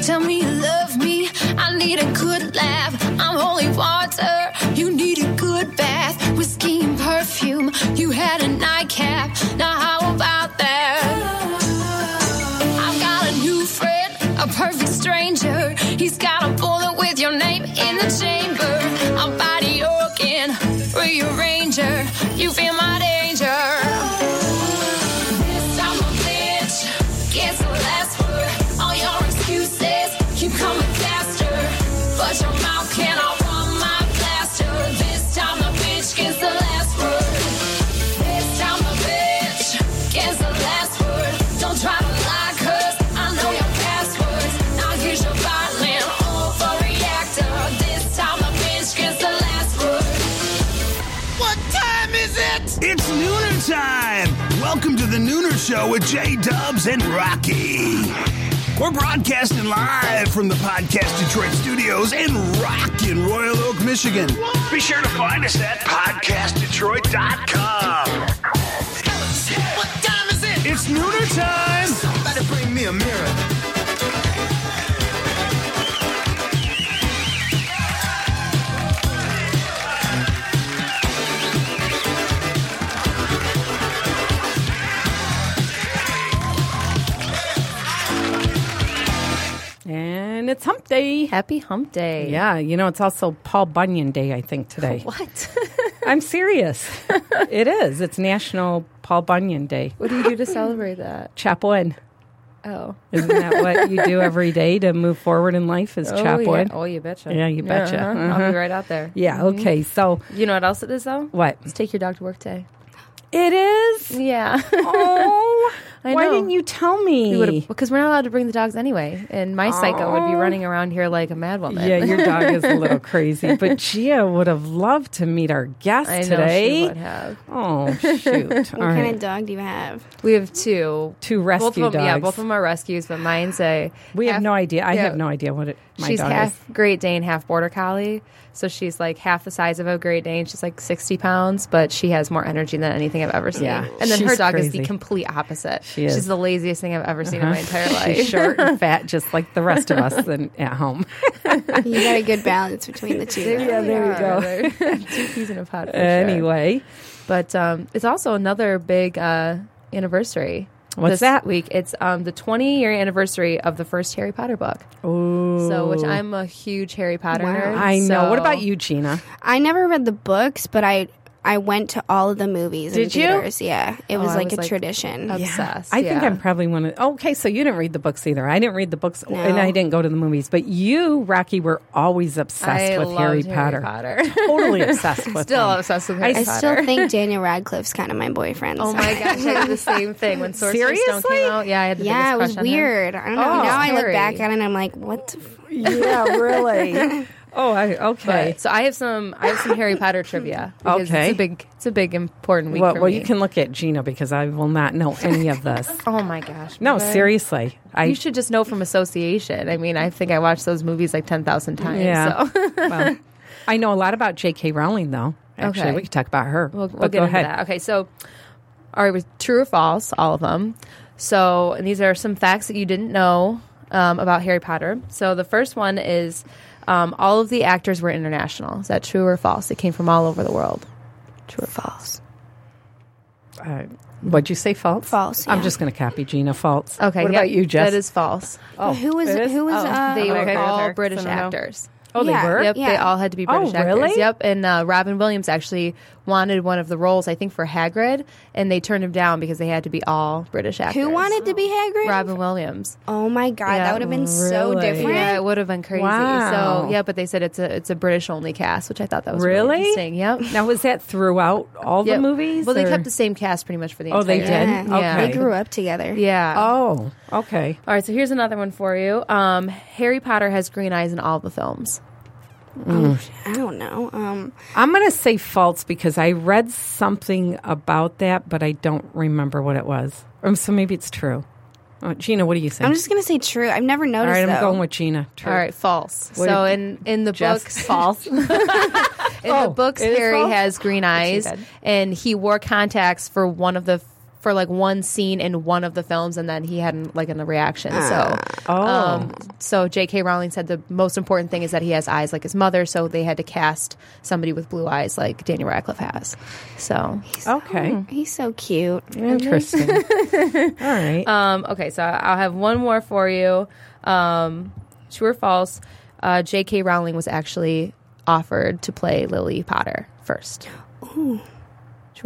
Tell me you love me. I need a good laugh. I'm holy water. You need a good bath. Whiskey and perfume. You had a nightcap. Now how about that? I've got a new friend, a perfect stranger. He's got a bullet Show with J Dubs and Rocky. We're broadcasting live from the Podcast Detroit studios in rockin' Royal Oak, Michigan. Be sure to find us at podcastdetroit.com. What time is it? It's Nooner time! Somebody bring me a mirror. And it's hump day. Happy Hump Day. Yeah, you know, it's also Paul Bunyan Day, I think, today. What? I'm serious. it is. It's National Paul Bunyan Day. what do you do to celebrate that? Chaplain. Oh. Isn't that what you do every day to move forward in life is Oh, yeah. Oh, you betcha. Yeah, you betcha. uh-huh. Uh-huh. I'll be right out there. Yeah, okay. So, You know what else it is, though? what? It's take your dog to work day. It is? Yeah. Oh, I why know. didn't you tell me? Because we're not allowed to bring the dogs anyway. And my psycho would be Oh. running around here like a mad woman. Yeah, your dog is a little crazy, but Gia would have loved to meet our guest I know today. she would have. Oh shoot! What All kind right. of dog do you have? We have two. Two rescue both of them, Yeah, both of them are rescues, but mine's a. We have no idea. I yeah, have no idea what it, my she's dog half is. Great Dane, half Border Collie. So she's like half the size of a Great Dane. She's like 60 pounds, but she has more energy than anything I've ever seen. Yeah, and then her she's dog is the complete opposite. She is. She's the laziest thing I've ever seen in my entire life. She's short and fat, just like the rest of us than at home. You got a good balance between the two. Yeah, there you go. go. Two peas in a pod. For sure. Anyway, But um, it's also another big uh, anniversary. What's this that? week? It's um, the 20 year anniversary of the first Harry Potter book. Ooh. So, which I'm a huge Harry Potter Wow. nerd. I know. What about you, Gina? I never read the books, but I I went to all of the movies. in Did you? theaters. Yeah, it Oh, was like was, a like, tradition. Obsessed. I think yeah. I'm probably one of. Okay, so you didn't read the books either. I didn't read the books, No. and I didn't go to the movies. But you, Rocky, were always obsessed I with loved Harry, Harry Potter. Potter. totally obsessed with. Still him. obsessed with Harry Potter. I Potter. still think Daniel Radcliffe's kind of my boyfriend. Oh so- my gosh, I did the same thing when Sorcerer's Stone Seriously? came out. Yeah, I had the Yeah, it was crush on him. weird. I don't know. Oh, now I look back at it and I'm like, what? The f- Yeah, really. Oh, I, okay. But, so I have some I have some Harry Potter trivia. Okay. It's a big it's a big important week well, well, you can look at Gina because I will not know any of this. Oh my gosh. No, Mother. seriously. I you should just know from association. I mean, I think I watched those movies like 10,000 times. Yeah. So well, I know a lot about J.K. Rowling, though. Actually, Okay. we could talk about her. we'll, we'll get go into ahead. that. Okay, so all right, with true or false, all of them. So, and these are some facts that you didn't know um, about Harry Potter. So, the first one is um, all of the actors were international. Is that true or false? They came from all over the world. True or false? Uh, what'd you say? False. False, I'm just going to copy Gina. False. Okay. What yeah, about you, Jess? That is false. Oh, who was who was Oh. uh, They were with all. British So no. actors. Oh, they Yeah. were. Yep, Yeah. they all had to be Oh, British really? actors. Yep, and uh, Robin Williams actually wanted one of the roles, I think, for Hagrid, and they turned him down because they had to be all British actors. who wanted to be Hagrid? Robin Williams? Oh my god, Yeah. that would have been so different. Yeah, it would have been crazy. Wow. So yeah, but they said it's a it's a British only cast, which I thought that was really, Really? interesting. Yep. Now, was that throughout all Yep. the movies? Well, they kept the same cast pretty much for the Oh, they entire. did? Yeah. Okay. They grew up together. Yeah. Oh, okay. All right. So here's another one for you. Um, Harry Potter has green eyes in all the films. Oh, I don't know. Um, I'm going to say false because I read something about that, but I don't remember what it was. Um, so maybe it's true. Oh, Gina, what do you think? I'm just gonna say true. I've never all noticed. right, I'm though. going with Gina. True. All right, false. What so did- in in the Jess? books, false. in the Oh, books, Harry has green eyes, and he wore contacts for one of the for like one scene in one of the films, and then he had like in the reaction. So, Oh. um, so J.K. Rowling said the most important thing is that he has eyes like his mother. So they had to cast somebody with blue eyes like Daniel Radcliffe has. So, Okay. He's so cute. Interesting. All right. um, okay, so I'll have one more for you. Um, true or false? Uh, J.K. Rowling was actually offered to play Lily Potter first.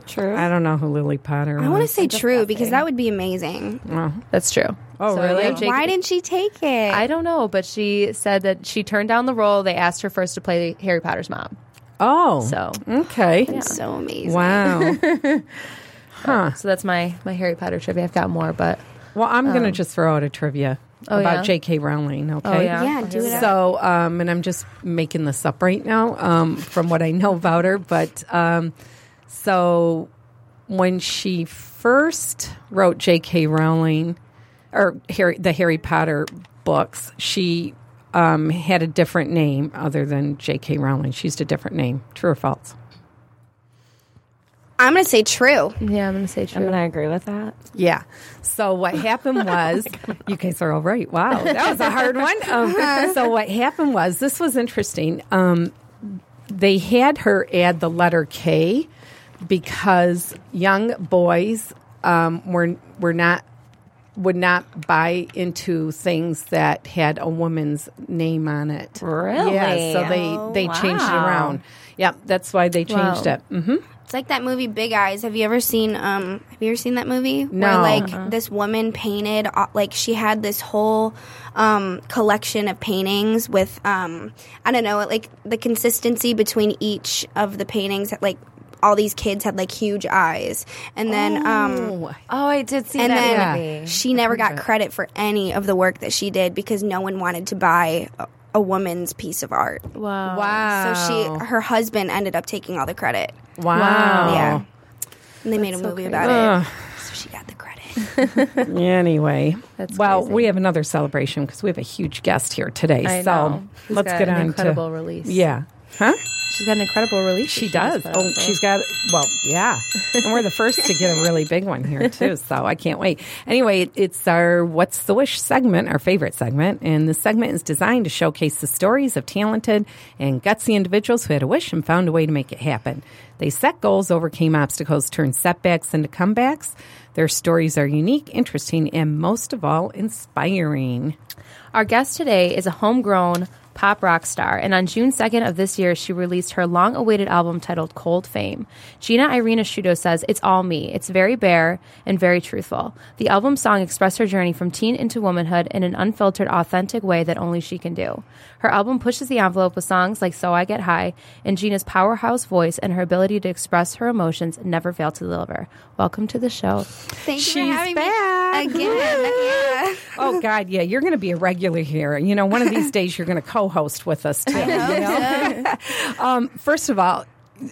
True. I don't know who Lily Potter I want to say true because that would be amazing. Well, That's true. Oh, So, really? yeah, J.K. Why didn't she take it? I don't know, but she said that she turned down the role. They asked her first to play Harry Potter's mom. oh. So, Okay. It's so amazing. Wow. huh. so that's my my Harry Potter trivia. I've got more, but Well, I'm going to just throw out a trivia Oh, about yeah? J.K. Rowling. Okay. oh yeah, Yeah, do it. So, um, and I'm just making this up right now um, from what I know about her. But um, so when she first wrote J.K. Rowling or Harry, the Harry Potter books, she um, had a different name other than J.K. Rowling. She used a different name. True or false? I'm going to say true. Yeah, I'm gonna say true. I'm gonna agree with that. Yeah. So what happened was, you guys are all right. Wow, that was a hard one. Um, so what happened was, this was interesting. Um, they had her add the letter K because young boys um, were were not would not buy into things that had a woman's name on it. Really? Yeah. So they they changed it around. Yeah, that's why they changed Wow. it. hmm It's like that movie Big Eyes. Have you ever seen um have you ever seen that movie? No. Where like this woman painted uh, like she had this whole um collection of paintings with um I don't know, like the consistency between each of the paintings that like all these kids had like huge eyes. And then um Oh, I did see and that And then movie. she never got credit for any of the work that she did because no one wanted to buy a, a woman's piece of art. Wow. Wow. So she her husband ended up taking all the credit. Wow. Yeah. And they made a movie about Ugh. it. So she got the credit. Anyway, That's well, crazy. we have another celebration because we have a huge guest here today. I so know. She's let's got get an on incredible to release. Yeah, huh? She's got an incredible release. She that does. just Oh, so- she's got well, yeah, and we're the first to get a really big one here too. So I can't wait. Anyway, it's our "What's the Wish" segment, our favorite segment, and the segment is designed to showcase the stories of talented and gutsy individuals who had a wish and found a way to make it happen. They set goals, overcame obstacles, turned setbacks into comebacks. Their stories are unique, interesting, and most of all, inspiring. Our guest today is a homegrown pop rock star, and on June 2nd of this year, she released her long awaited album titled Cold Fame. Gina Irina Shudo says, It's all me. It's very bare and very truthful. The album song expressed her journey from teen into womanhood in an unfiltered, authentic way that only she can do. Her album pushes the envelope with songs like So I Get High, and Gina's powerhouse voice and her ability to express her emotions never fail to deliver. Welcome to the show. Thank you She's for having back. me again. yeah. Oh God, yeah, you're going to be a regular here. You know, one of these days you're going to co-host with us too. you know? um, first of all,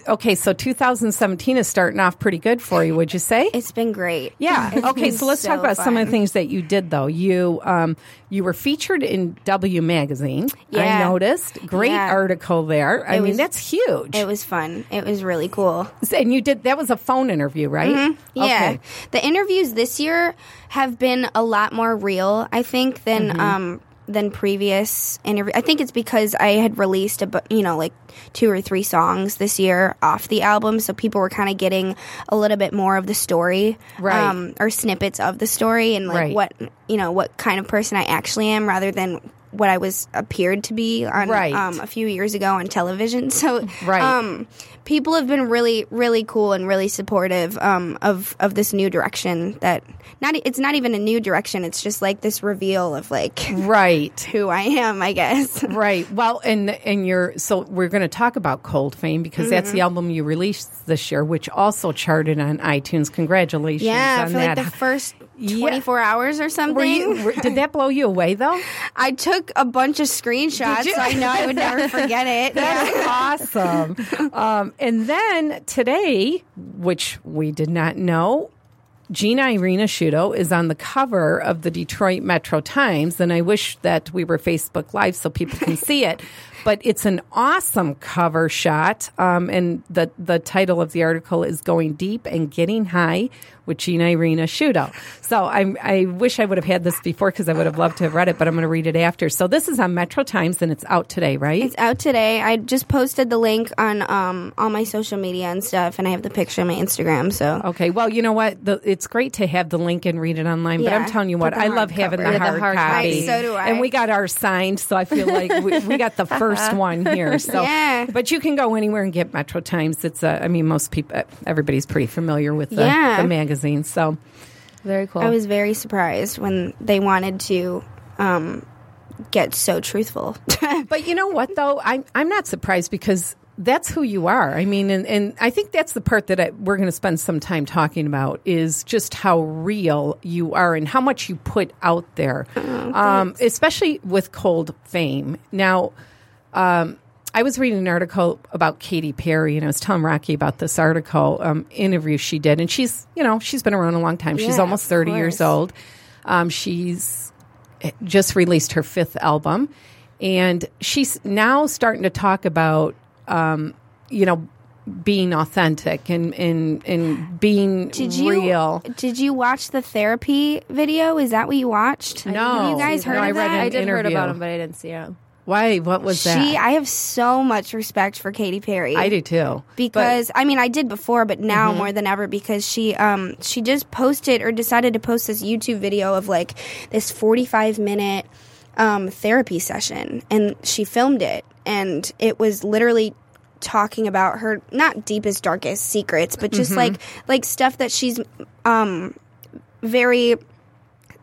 okay, so 2017 is starting off pretty good for you. Would you say? It's been great. Yeah. It's Okay. So let's talk so about some of the things that you did, though. You um, you were featured in W Magazine. I noticed. Great Yeah. article there. I It mean, was- that's huge. It was fun. It was really cool. and you did that was a phone interview, right? Mm-hmm. Yeah. Okay. The interviews this year have been a lot more real, I think, than Mm-hmm. um than previous interview. I think it's because I had released a you know like two or three songs this year off the album, so people were kind of getting a little bit more of the story, Right. Um, or snippets of the story and like Right. what you know what kind of person I actually am, rather than what I was appeared to be on Right. um, a few years ago on television. So Right. um, people have been really really cool and really supportive um, of of this new direction that not it's not even a new direction it's just like this reveal of like Right. who I am I guess Right. Well, and and you're so we're going to talk about Cold Fame because that's Mm-hmm. the album you released this year, which also charted on iTunes. Congratulations yeah on for like that. the first Yeah. 24 hours or something were you, were- did that blow you away though? I took a bunch of screenshots so I know I would never forget it That's awesome. Um, and then today, which we did not know, Gina Irina Shudo is on the cover of the Detroit Metro Times, and I wish that we were Facebook Live so people can see it. But it's an awesome cover shot. Um, and the the title of the article is "Going Deep and Getting High" with Gina Irina Shudo. So I I wish I would have had this before because I would have loved to have read it, but I'm going to read it after. So this is on Metro Times and it's out today, right? It's out today. I just posted the link on um, all my social media and stuff, and I have the picture on my Instagram. So Okay, well, you know what? The, it's great to have the link and read it online, but Yeah, I'm telling you what, I love having the hard, the hard copy. copy. So do I. And we got ours signed, so I feel like we, we got the first one here. So, Yeah. but you can go anywhere and get Metro Times. It's a, I mean, most people, everybody's pretty familiar with the, Yeah. the magazine. So, Very cool. I was very surprised when they wanted to um, get so truthful. but you know what though? I'm I'm not surprised because that's who you are. I mean, and, and I think that's the part that I, we're going to spend some time talking about is just how real you are and how much you put out there, um, especially with cold fame. Now, um, I was reading an article about Katy Perry, and I was telling Rocky about this article um, interview she did, and she's you know she's been around a long time. she's almost thirty years old. Um, she's just released her fifth album, and she's now starting to talk about um, you know being authentic and and and being Did you real. Did you watch the therapy video? Is that what you watched? No. Have you guys No, heard I read that? an I did heard interview. about him, but I didn't see him. Why? What was She, that? I have so much respect for Katy Perry. I do too. because I mean I did before, but now Mm-hmm. more than ever because she um she just posted or decided to post this YouTube video of like this forty five minute um therapy session, and she filmed it, and it was literally talking about her not deepest darkest secrets, but just Mm-hmm. like like stuff that she's um very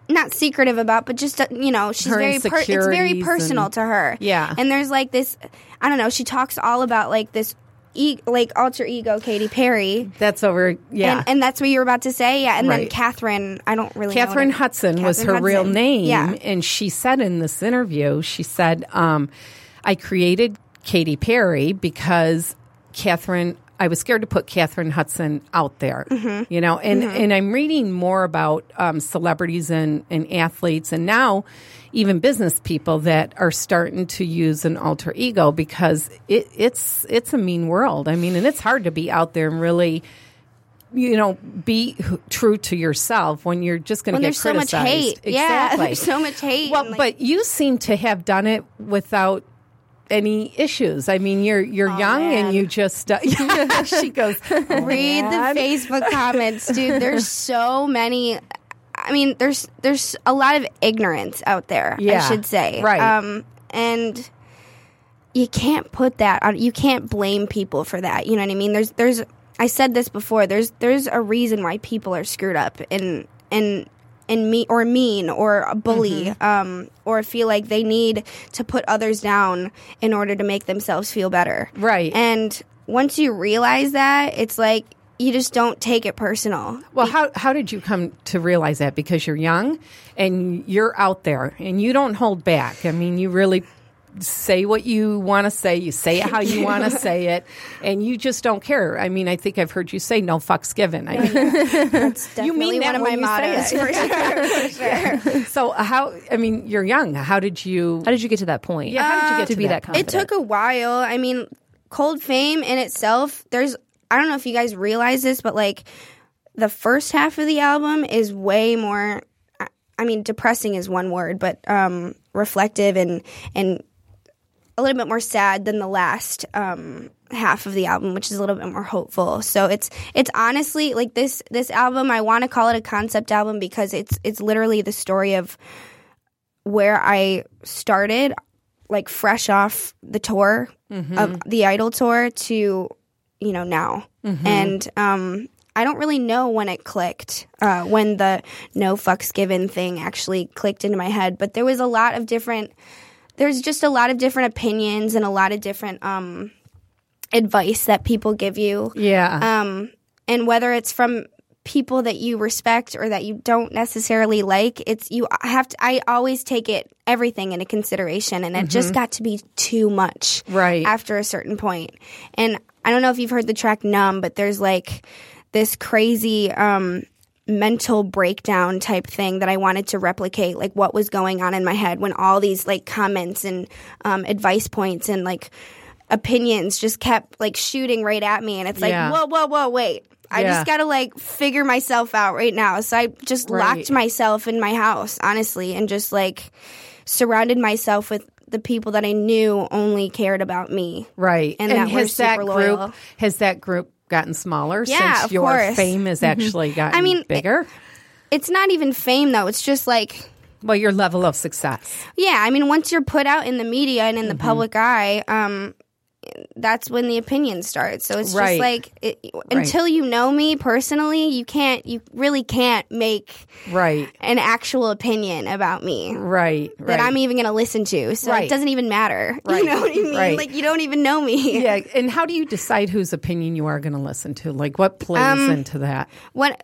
not secretive about, but just uh, you know, she's Her very per- it's very personal and- to her. Yeah. and there's like this, I don't know. She talks all about like this, e- like alter ego Katy Perry. That's over. Yeah. And, and that's what you were about to say, yeah. And then Catherine, I don't really. Catherine Hudson was her Catherine real name. Yeah, And she said in this interview, she said, um, I created Katy Perry because Catherine, I was scared to put Catherine Hudson out there, Mm-hmm. you know, and, and I'm reading more about um, celebrities and, and athletes and now even business people that are starting to use an alter ego because it, it's, it's a mean world. I mean, and it's hard to be out there and really, you know, be true to yourself when you're just going to get there's so much criticized. hate. Yeah, there's so much hate Well, like- but you seem to have done it without any issues. I mean, you're you're young and you just uh, she goes read the Facebook comments, dude. There's so many. I mean, there's there's a lot of ignorance out there. Yeah, I should say, right. Um, and you can't put that on. You can't blame people for that. You know what I mean? There's there's. I said this before. There's there's a reason why people are screwed up and and and me or mean or a bully Mm-hmm. um, or feel like they need to put others down in order to make themselves feel better. Right. And once you realize that, it's like you just don't take it personal. Well, how how did you come to realize that? Because you're young and you're out there and you don't hold back. I mean, you really say what you want to say. You say it how you want to say it, and you just don't care. I mean, I think I've heard you say "no fucks given." I mean, That's You mean that one of my when you mottos. say For sure, for sure. so how? I mean, you're young. How did you? How did you get to that point? yeah, how did you get to to, be that confident? It took a while. I mean, cold fame in itself, there's I don't know if you guys realize this, but like the first half of the album is way more I- I mean, depressing is one word, but um reflective and and a little bit more sad than the last um half of the album which is a little bit more hopeful. So it's it's honestly like this this album i want to call it a concept album because it's it's literally the story of where i started like fresh off the tour of the idol tour to you know now. And um I don't really know when it clicked, uh, when the no fucks given thing actually clicked into my head. But there was a lot of different, there's just a lot of different opinions and a lot of different um, advice that people give you. Yeah. Um, and whether it's from people that you respect or that you don't necessarily like, it's you have to, I always take it, everything into consideration. And it just got to be too much Right. after a certain. And I don't know if you've heard the track Numb, but there's like this crazy um, mental breakdown type thing that I wanted to replicate, like what was going on in my head when all these like comments and um, advice points and like opinions just kept like shooting right at me, and it's like, Yeah. whoa, whoa, whoa, wait. I Yeah. just gotta like figure myself out right now. So I just Right. locked myself in my house, honestly, and just like surrounded myself with the people that I knew only cared about me. Right. And that we're has that group loyal. has that group gotten smaller Yeah, since your course. Mm-hmm. fame has actually gotten I mean, bigger? It's not even fame though. It's just like well, your level of success. Yeah, I mean, once you're put out in the media and in Mm-hmm. the public eye, um, that's when the opinion starts. So it's Right. just like it, until you know me personally, you can't, you really can't make Right. an actual opinion about me Right. that right. I'm even going to listen to. So Right. it doesn't even matter. Right. You know what I mean? Right. Like you don't even know me. Yeah, and how do you decide whose opinion you are going to listen to? Like what plays Um, into that? what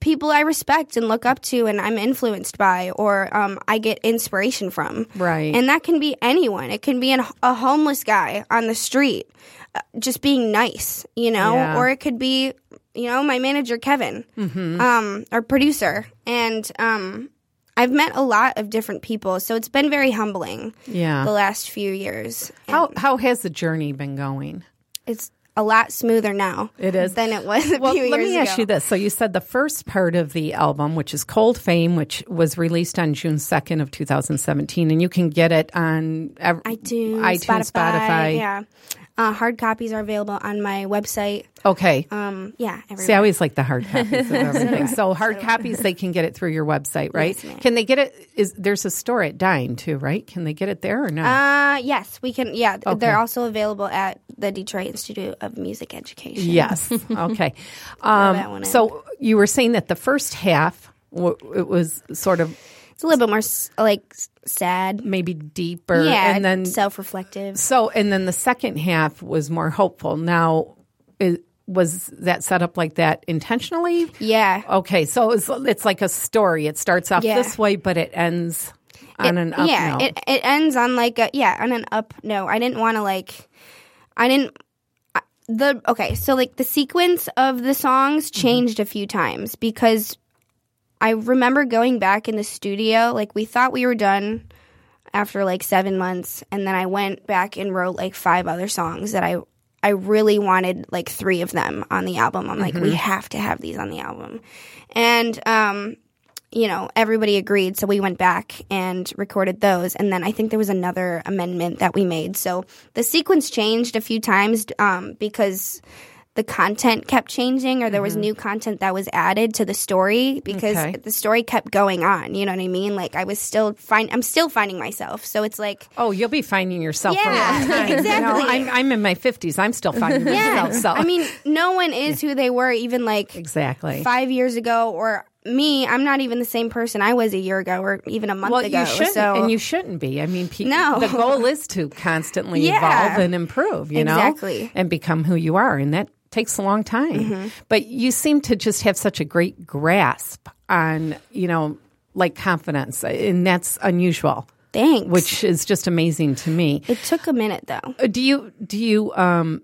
people I respect and look up to and I'm influenced by or um, I get inspiration from. Right. And that can be anyone. It can be an, a homeless guy on the street uh, just being nice, you know, Yeah. or it could be, you know, my manager Kevin, Mm-hmm. um, our producer. And um, I've met a lot of different people, so it's been very humbling Yeah. the last few years. How how has the journey been going? It's a lot smoother now. It is. than it was a Well, few let me ask ago. you this. So you said the first part of the album, which is Cold Fame, which was released on June 2nd of 2017, and you can get it on ev- iTunes, iTunes, Spotify, Spotify. Yeah. Uh, hard copies are available on my website. Okay. Um, yeah, everywhere. See, I always like the hard copies of everything. so hard copies, they can get it through your website, right? Yes, can they get it? Is there's a store at DIME too, right? Can they get it there or not? Uh, yes, we can. Yeah, Okay. they're also available at the Detroit Institute of Music Education. yes. Okay. Um, so you were saying that the first half, it was sort of It's a little bit more like sad. maybe deeper, yeah, and then self-reflective. So, and then the second half was more hopeful. Now, is, was that set up like that intentionally? Yeah. Okay, so it's, it's like a story. It starts off Yeah. this way, but it ends on an up yeah, note. it it ends on like a yeah on an up. No, I didn't want to like. I didn't. The okay, so like the sequence of the songs Mm-hmm. changed a few times because I remember going back in the studio. Like we thought we were done after like seven months, and then I went back and wrote like five other songs that I I really wanted like three of them on the album. I'm like, we have to have these on the album, and um, you know, everybody agreed. So we went back and recorded those. And then I think there was another amendment that we made. So the sequence changed a few times um, because the content kept changing or there was new content that was added to the story because Okay. the story kept going on. You know what I mean? Like I was still find I'm still finding myself. So it's like oh, you'll be finding yourself for a Yeah, long time. You know, exactly. I'm, I'm in my 50s. I'm still finding yeah. myself. So. I mean, no one is who they were even like exactly. five years ago or me, I'm not even the same person I was a year ago or even a month Well, ago. you shouldn't, so and you shouldn't be. I mean, pe- No. the goal is to constantly Yeah. evolve and improve, you know, Exactly. Mm-hmm. and become who you are, and that takes a long time. But you seem to just have such a great grasp on, you know, like confidence, and that's unusual, thanks. which is just amazing to me. it took a minute though. Uh, Do you do you um,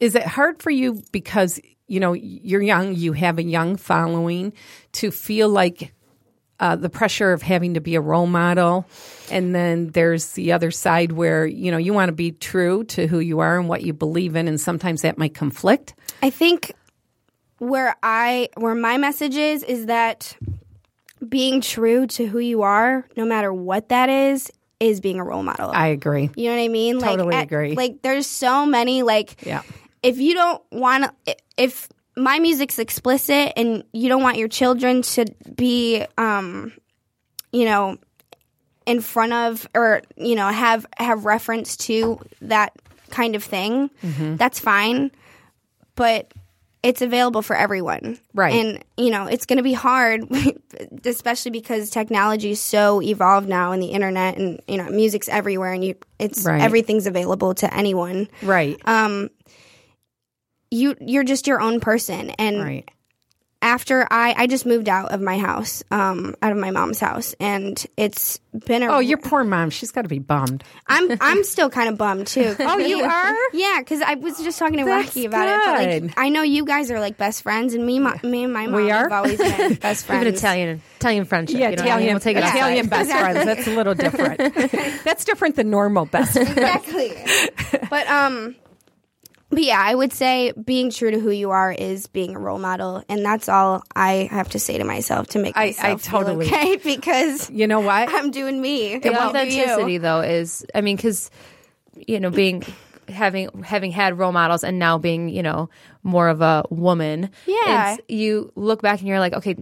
is it hard for you because you know you're young, you have a young following, to feel like uh, the pressure of having to be a role model, and then there's the other side where you know you want to be true to who you are and what you believe in, and sometimes that might conflict. I think where I where my message is is that being true to who you are, no matter what that is, is being a role model. I agree. you know what I mean? Totally like, at- agree. Like there's so many like Yeah. if you don't want to if my music's explicit and you don't want your children to be um you know in front of or you know have have reference to that kind of thing Mm-hmm. that's fine but it's available for everyone Right. and you know it's going to be hard especially because technology is so evolved now and the internet and you know music's everywhere and you it's Right. everything's available to anyone Right. um you you're just your own person and right. after I I just moved out of my house, um, out of my mom's house, and it's been a Oh, your poor mom. She's got to be bummed. I'm I'm still kind of bummed too. Oh, you are? Yeah, because I was just talking to That's Rocky about it. But like, I know you guys are like best friends, and me, my, me and my mom We are? have always been best We have friends. an Italian Italian friendship. Yeah, you know what I mean? Italian, We'll take it Italian outside. best friends. That's a little different. That's different than normal best friends. exactly. but um, but yeah, I would say being true to who you are is being a role model, and that's all I have to say to myself to make I- I myself feel totally- okay because You know what? I'm doing me. the You do you. authenticity though is i mean because you know being having having had role models and now being you know more of a woman Yeah. it's- you look back and you're like okay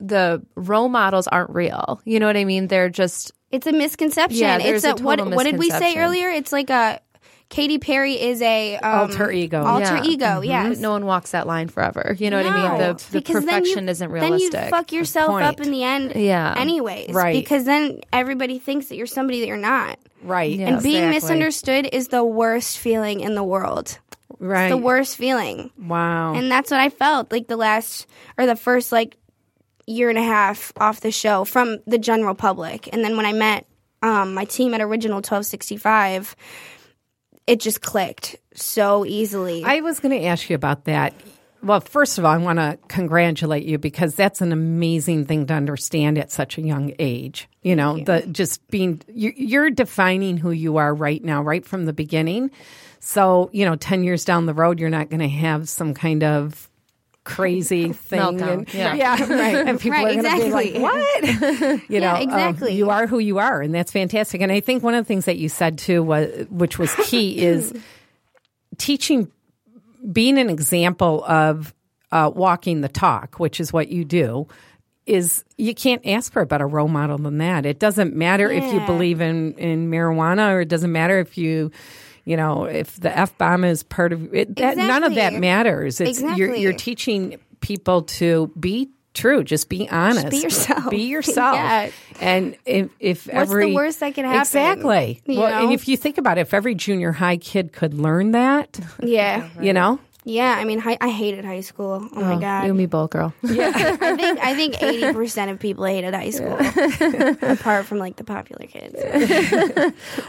the role models aren't real you know what i mean they're just It's a misconception. Yeah, it's a a, what what did we say earlier? It's like a Katy Perry is a um, Alter ego. Alter Yeah. ego, yes. no one walks that line forever you know what i mean the, the because you- perfection isn't realistic Then you fuck yourself point. up in the end, Yeah. Anyways, Right. Because then everybody thinks that you're somebody that you're not, Right. Yeah. and being exactly. misunderstood is the worst feeling in the world. Right. The worst feeling, Wow. and that's what I felt like the last or the first like year and a half off the show from the general public, and then when I met um, my team at Original Twelve Sixty Five, it just clicked so easily. I was going to ask you about that. Well, first of all, I want to congratulate you because that's an amazing thing to understand at such a young age. You know, the just being you- you're defining who you are right now, right from the beginning. So, you know, 10 years down the road, you're not going to have some kind of crazy thing. And, yeah. right. And people Right, are going to be like, exactly. what? you know, um, exactly. you are who you are. And that's fantastic. And I think one of the things that you said too was, which was key is teaching being an example of uh, walking the talk, which is what you do, is you can't ask for a better role model than that. It doesn't matter if you believe in, in marijuana or it doesn't matter if you, you know, if the F bomb is part of it. That, None of that matters. It's you're, you're teaching people to be true. Just be honest. be yourself. Be yourself. Yeah. And if, if What's every the worst that can happen? Exactly. You well, and if you think about it, if every junior high kid could learn that, yeah, you know, yeah. I mean, hi- I hated high school. Oh, my god. you and me both girl I think I think eighty percent of people hated high school, apart from like the popular kids.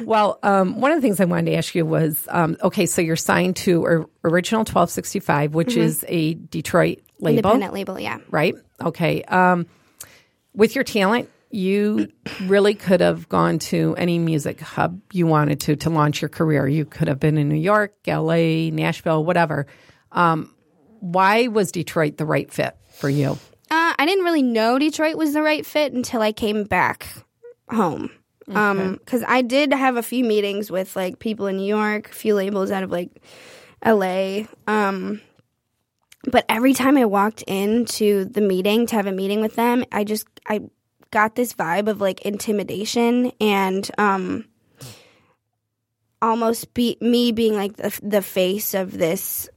Well, um, one of the things I wanted to ask you was um, okay, so you're signed to or, Original 1265, which is a Detroit label, Independent label, yeah. right? Okay. Um, with your talent, you really could have gone to any music hub you wanted to to launch your career. You could have been in New York, LA, Nashville, whatever. Um, why was Detroit the right fit for you? Uh, I didn't really know Detroit was the right fit until I came back home. Um, because I did have a few meetings with like people in New York, a few labels out of like LA. Um, but every time I walked into the meeting to have a meeting with them, I just I got this vibe of like intimidation and um almost be me being like the the face of this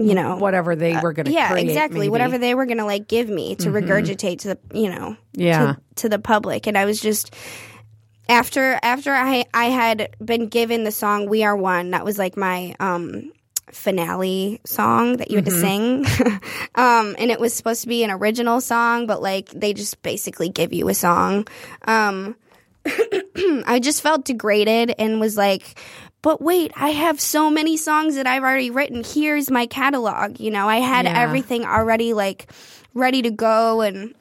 you know Whatever they were going to yeah create, exactly. maybe. whatever they were gonna like give me to regurgitate to the you know Yeah. to, to the public. And i was just after after i i had been given the song we are one that was like my um finale song that you had to sing. Um and it was supposed to be an original song but like they just basically give you a song. Um I just felt degraded and was like, but wait, I have so many songs that I've already written. Here's my catalog. You know, I had Yeah. everything already like ready to go and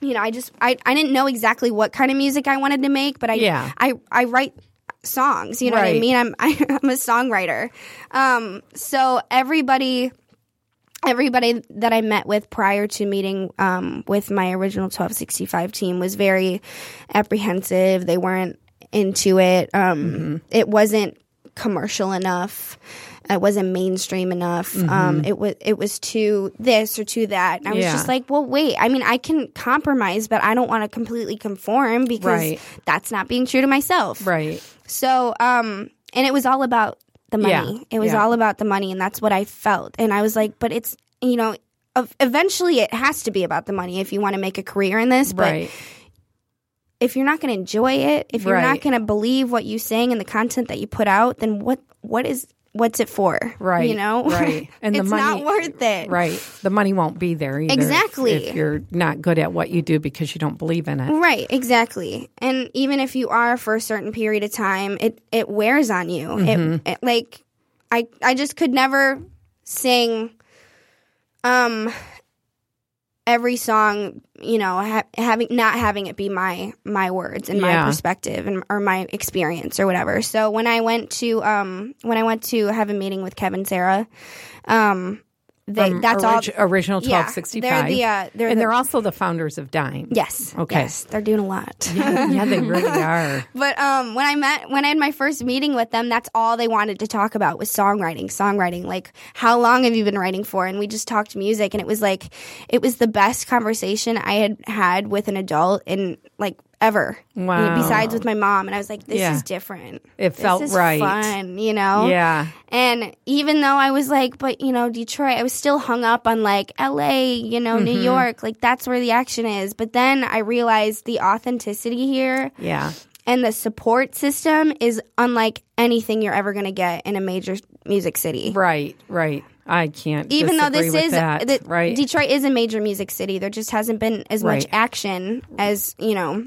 you know, I just I, I didn't know exactly what kind of music I wanted to make, but I Yeah. I, I write songs, you know what I mean? I'm I, I'm a songwriter. Um so everybody everybody that I met with prior to meeting um, with my original 1265 team was very apprehensive. They weren't into it. Um, It wasn't commercial enough. It wasn't mainstream enough. Um, it was it was too this or too that. And I was Yeah. just like, well, wait. I mean, I can compromise, but I don't want to completely conform because Right. that's not being true to myself. Right. So, um, and it was all about the money. Yeah, It was yeah. all about the money, and that's what I felt. And I was like, but it's you know, eventually it has to be about the money if you want to make a career in this. But Right. If you're not going to enjoy it, if you're Right. not going to believe what you sing and the content that you put out, then what what is what's it for? Right. You know? Right. And the it's money not worth it. Right. The money won't be there either. if- Exactly. If, you're not good at what you do because you don't believe in it. Right, exactly. And even if you are for a certain period of time, it it wears on you. Mm-hmm. It, it like I I just could never sing um every song, you know, ha- having not having it be my my words and Yeah. my perspective and or my experience or whatever. So when I went to um when I went to have a meeting with Kevin Sarah, um they, From that's all orig- original Yeah, 1265. they're the, uh, they're and the- they're also the founders of Dime. Yes. Okay. Yes, they're doing a lot. yeah, they really are. But um, when I met when I had my first meeting with them, that's all they wanted to talk about was songwriting, songwriting. Like, how long have you been writing for? And we just talked music, and it was like, it was the best conversation I had had with an adult in like ever. Wow. Besides with my mom, and I was like, this Yeah. is different. It This felt is right. Fun, you know. Yeah. And even though I was like, but you know, Detroit, I was still hung up on like LA, you know, New Mm-hmm. York, like that's where the action is. But then I realized the authenticity here Yeah. and the support system is unlike anything you're ever going to get in a major music city. Right. Right. I can't. Even though this is that. the- right. Detroit is a major music city, there just hasn't been as much action as you know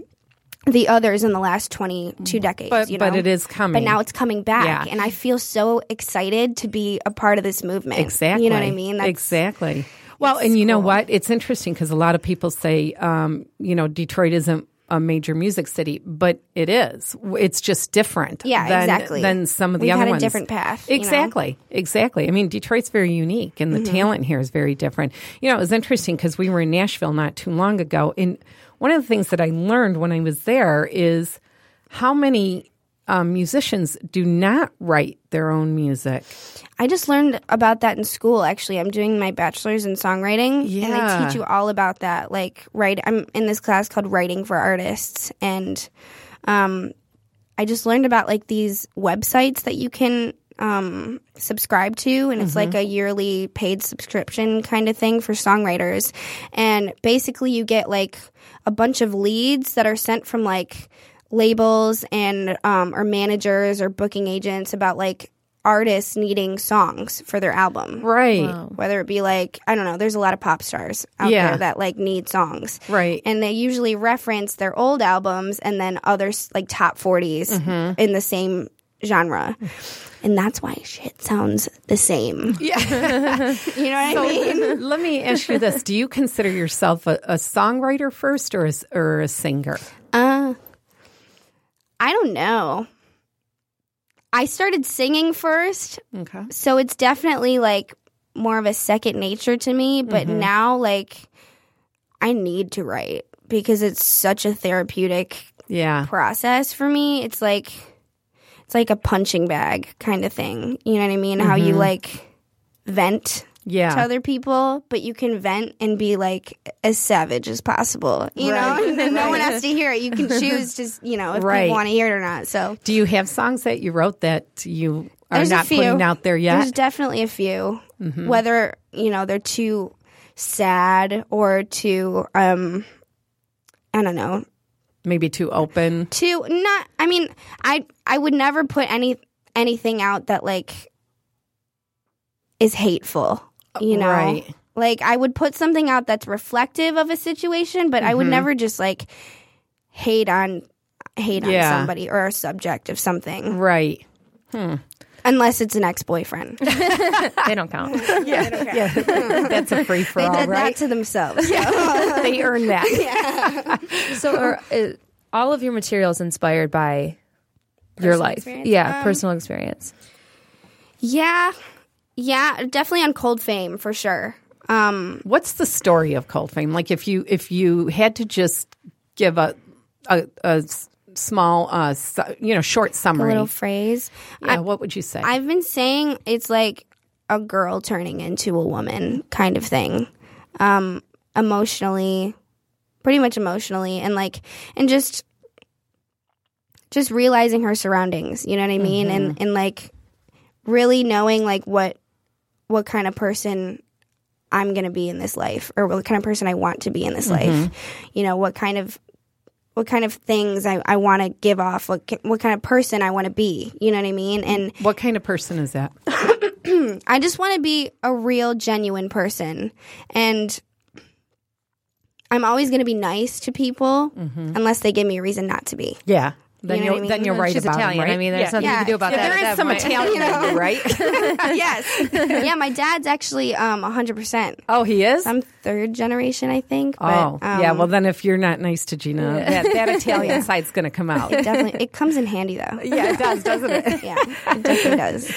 the others in the last 22 decades. But- you know? but it is coming. But now it's coming back, Yeah. and I feel so excited to be a part of this movement. Exactly. You know what I mean? That's- exactly. Well, and you know what? It's interesting because a lot of people say, um, you know, Detroit isn't a major music city, but it is. It's just different. Yeah, than, exactly. Than some of the We've other had a ones. different path, you know? Exactly. Exactly. I mean, Detroit's very unique, and the Mm-hmm. talent here is very different. You know, it was interesting because we were in Nashville not too long ago, and one of the things that I learned when I was there is how many um, musicians do not write their own music. I just learned about that in school. Actually, I'm doing my bachelor's in songwriting, and Yeah. I teach you all about that. Like, write. I'm in this class called Writing for Artists, and um, I just learned about like these websites that you can um, subscribe to, and it's like a yearly paid subscription kind of thing for songwriters. And basically, you get like a bunch of leads that are sent from like labels and um, or managers or booking agents about like artists needing songs for their album. Right. Whether it be like, I don't know, there's a lot of pop stars out Yeah. there that like need songs. Right. And they usually reference their old albums and then others like top 40s Mm-hmm. in the same genre. And that's why shit sounds the same. Yeah. You know what I mean? Let me ask you this: Do you consider yourself a, a songwriter first, or a, or a singer? Uh, I don't know. I started singing first, Okay. so it's definitely like more of a second nature to me. But Mm-hmm. now, like, I need to write because it's such a therapeutic Yeah. process for me. It's like it's like a punching bag kind of thing. You know what I mean? How you like vent to Mm-hmm. Other people, but you can vent and be like as savage as possible. You Right. know, and no one has to hear it. You can choose to, you know, if Right. people want to hear it or not. So Do you have songs that you wrote that you are there's not putting out there yet? There's definitely a few. Mm-hmm. Whether you know they're too sad or too, um, I don't know, Maybe too open. to not i mean i i would never put any anything out that like is hateful you know Right. like i would put something out that's reflective of a situation but i Mm-hmm. would never just like hate on hate on somebody or a subject of something Right. Unless it's an ex-boyfriend They don't count. Yeah. That's a free for they did right? that to themselves they earned that. So, are uh, all of your materials inspired by your life? experience? Yeah, Um, personal experience. yeah yeah definitely on cold fame for sure um What's the story of Cold Fame? Like, if you if you had to just give a a, a s- small, uh, su- you know, short a summary, little phrase yeah, what would you say? I've been saying it's like a girl turning into a woman kind of thing. Um, emotionally, pretty much emotionally, and like, and just, just realizing her surroundings. You know what I mean? And and like, really knowing like what, what kind of person I'm gonna be in this life, or what kind of person I want to be in this life. You know, what kind of what kind of things I, I want to give off, what what kind of person I want to be. You know what I mean? And What kind of person is that? I just want to be a real, genuine person. And I'm always going to be nice to people mm-hmm. unless they give me a reason not to be. Yeah. Then You know what I then mean? you're right She's about Italian. him, right? I mean, there's yeah. something you can do about Yeah, that. There is that some. Italian, You know? right? yes. yeah, my dad's actually um, 100%. oh, he is. I'm third generation, I think. oh, But, um, yeah. Well, then if you're not nice to Gina, that, that Italian side's going to come out. it definitely it comes in handy though. yeah, it does, doesn't it? Yeah, it definitely does.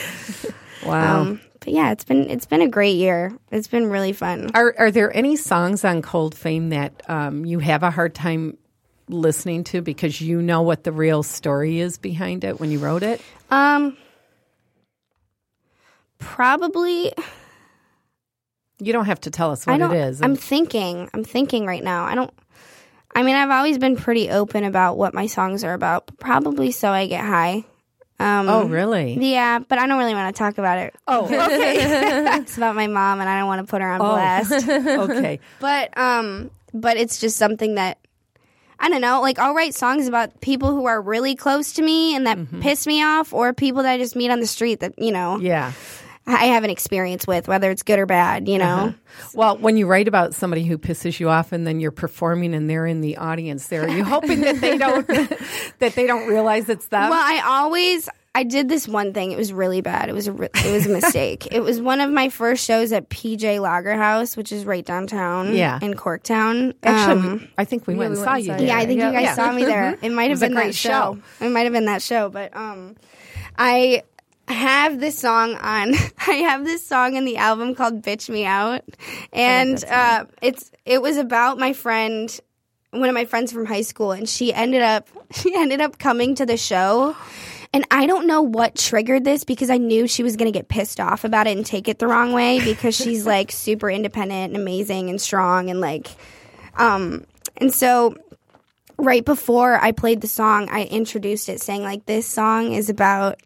Wow. Um, but yeah, it's been it's been a great year. It's been really fun. Are are there any songs on Cold Fame that um, you have a hard time listening to because you know what the real story is behind it when you wrote it? Um, probably. You don't have to tell us what it is. I'm thinking. I'm thinking right now. I don't. I mean, I've always been pretty open about what my songs are about. Probably so I get high. Um, oh, really? Yeah, but I don't really want to talk about it. Oh, okay. It's about my mom, and I don't want to put her on Oh. blast. okay. but um, but it's just something that I don't know. Like I'll write songs about people who are really close to me and that Mm-hmm. piss me off, or people that I just meet on the street that you know Yeah. I have an experience with, whether it's good or bad. You know. Well, when you write about somebody who pisses you off and then you're performing and they're in the audience there, are you hoping that they don't that they don't realize it's them? Well, I always I did this one thing. It was really bad. It was a re- it was a mistake. it was one of my first shows at PJ Lager House, which is right downtown. Yeah. in Corktown. Actually, Um, we- I think we went and we saw went and you. there. Yeah, I think you guys Yeah. saw me there. It might have was a been great that show. show. It might have been that show, but um, I have this song on. I have this song in the album called "Bitch Me Out," and uh, it's it was about my friend, one of my friends from high school, and she ended up she ended up coming to the show. And I don't know what triggered this because I knew she was going to get pissed off about it and take it the wrong way because she's like super independent and amazing and strong and like um and so right before I played the song, I introduced it saying like this song is about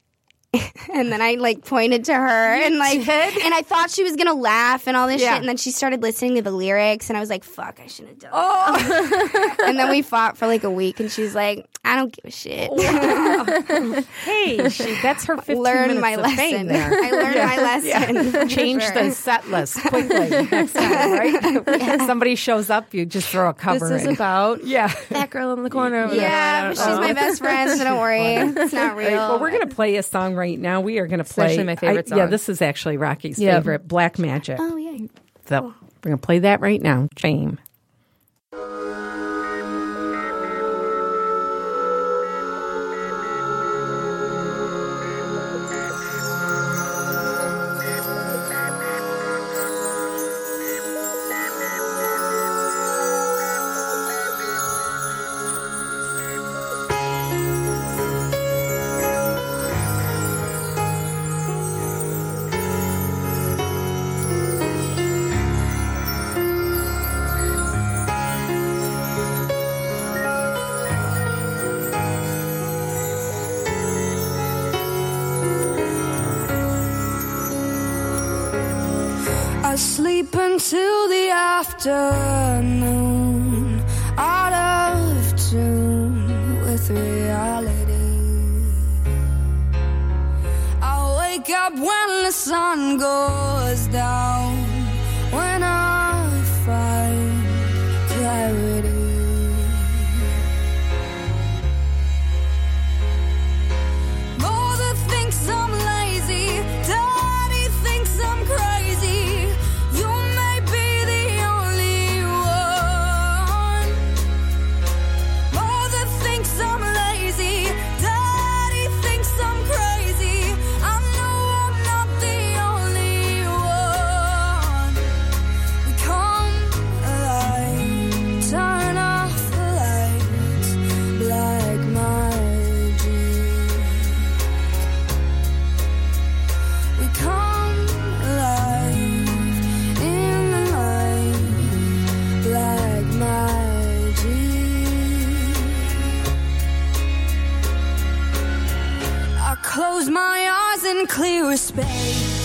and then I like pointed to her and like and I thought she was gonna laugh and all this Yeah. shit and then she started listening to the lyrics and I was like, fuck, I shouldn't have done oh. and then we fought for like a week and she was like, I don't give a shit. Hey, she, that's her 15 Learn minutes my of lesson. fame there. I learned my lesson. for Change sure. the set list quickly next time, right? Somebody shows up, you just throw a cover This is about yeah. that girl in the corner. Over Yeah, but she's my oh. best friend, so don't worry. It's not real. Right, well, we're going to play a song right now. We are going to play. actually my favorite I- Yeah, this is actually Rocky's favorite, Black Magic. oh yeah. So we're going to play that right now. Shame. Clear space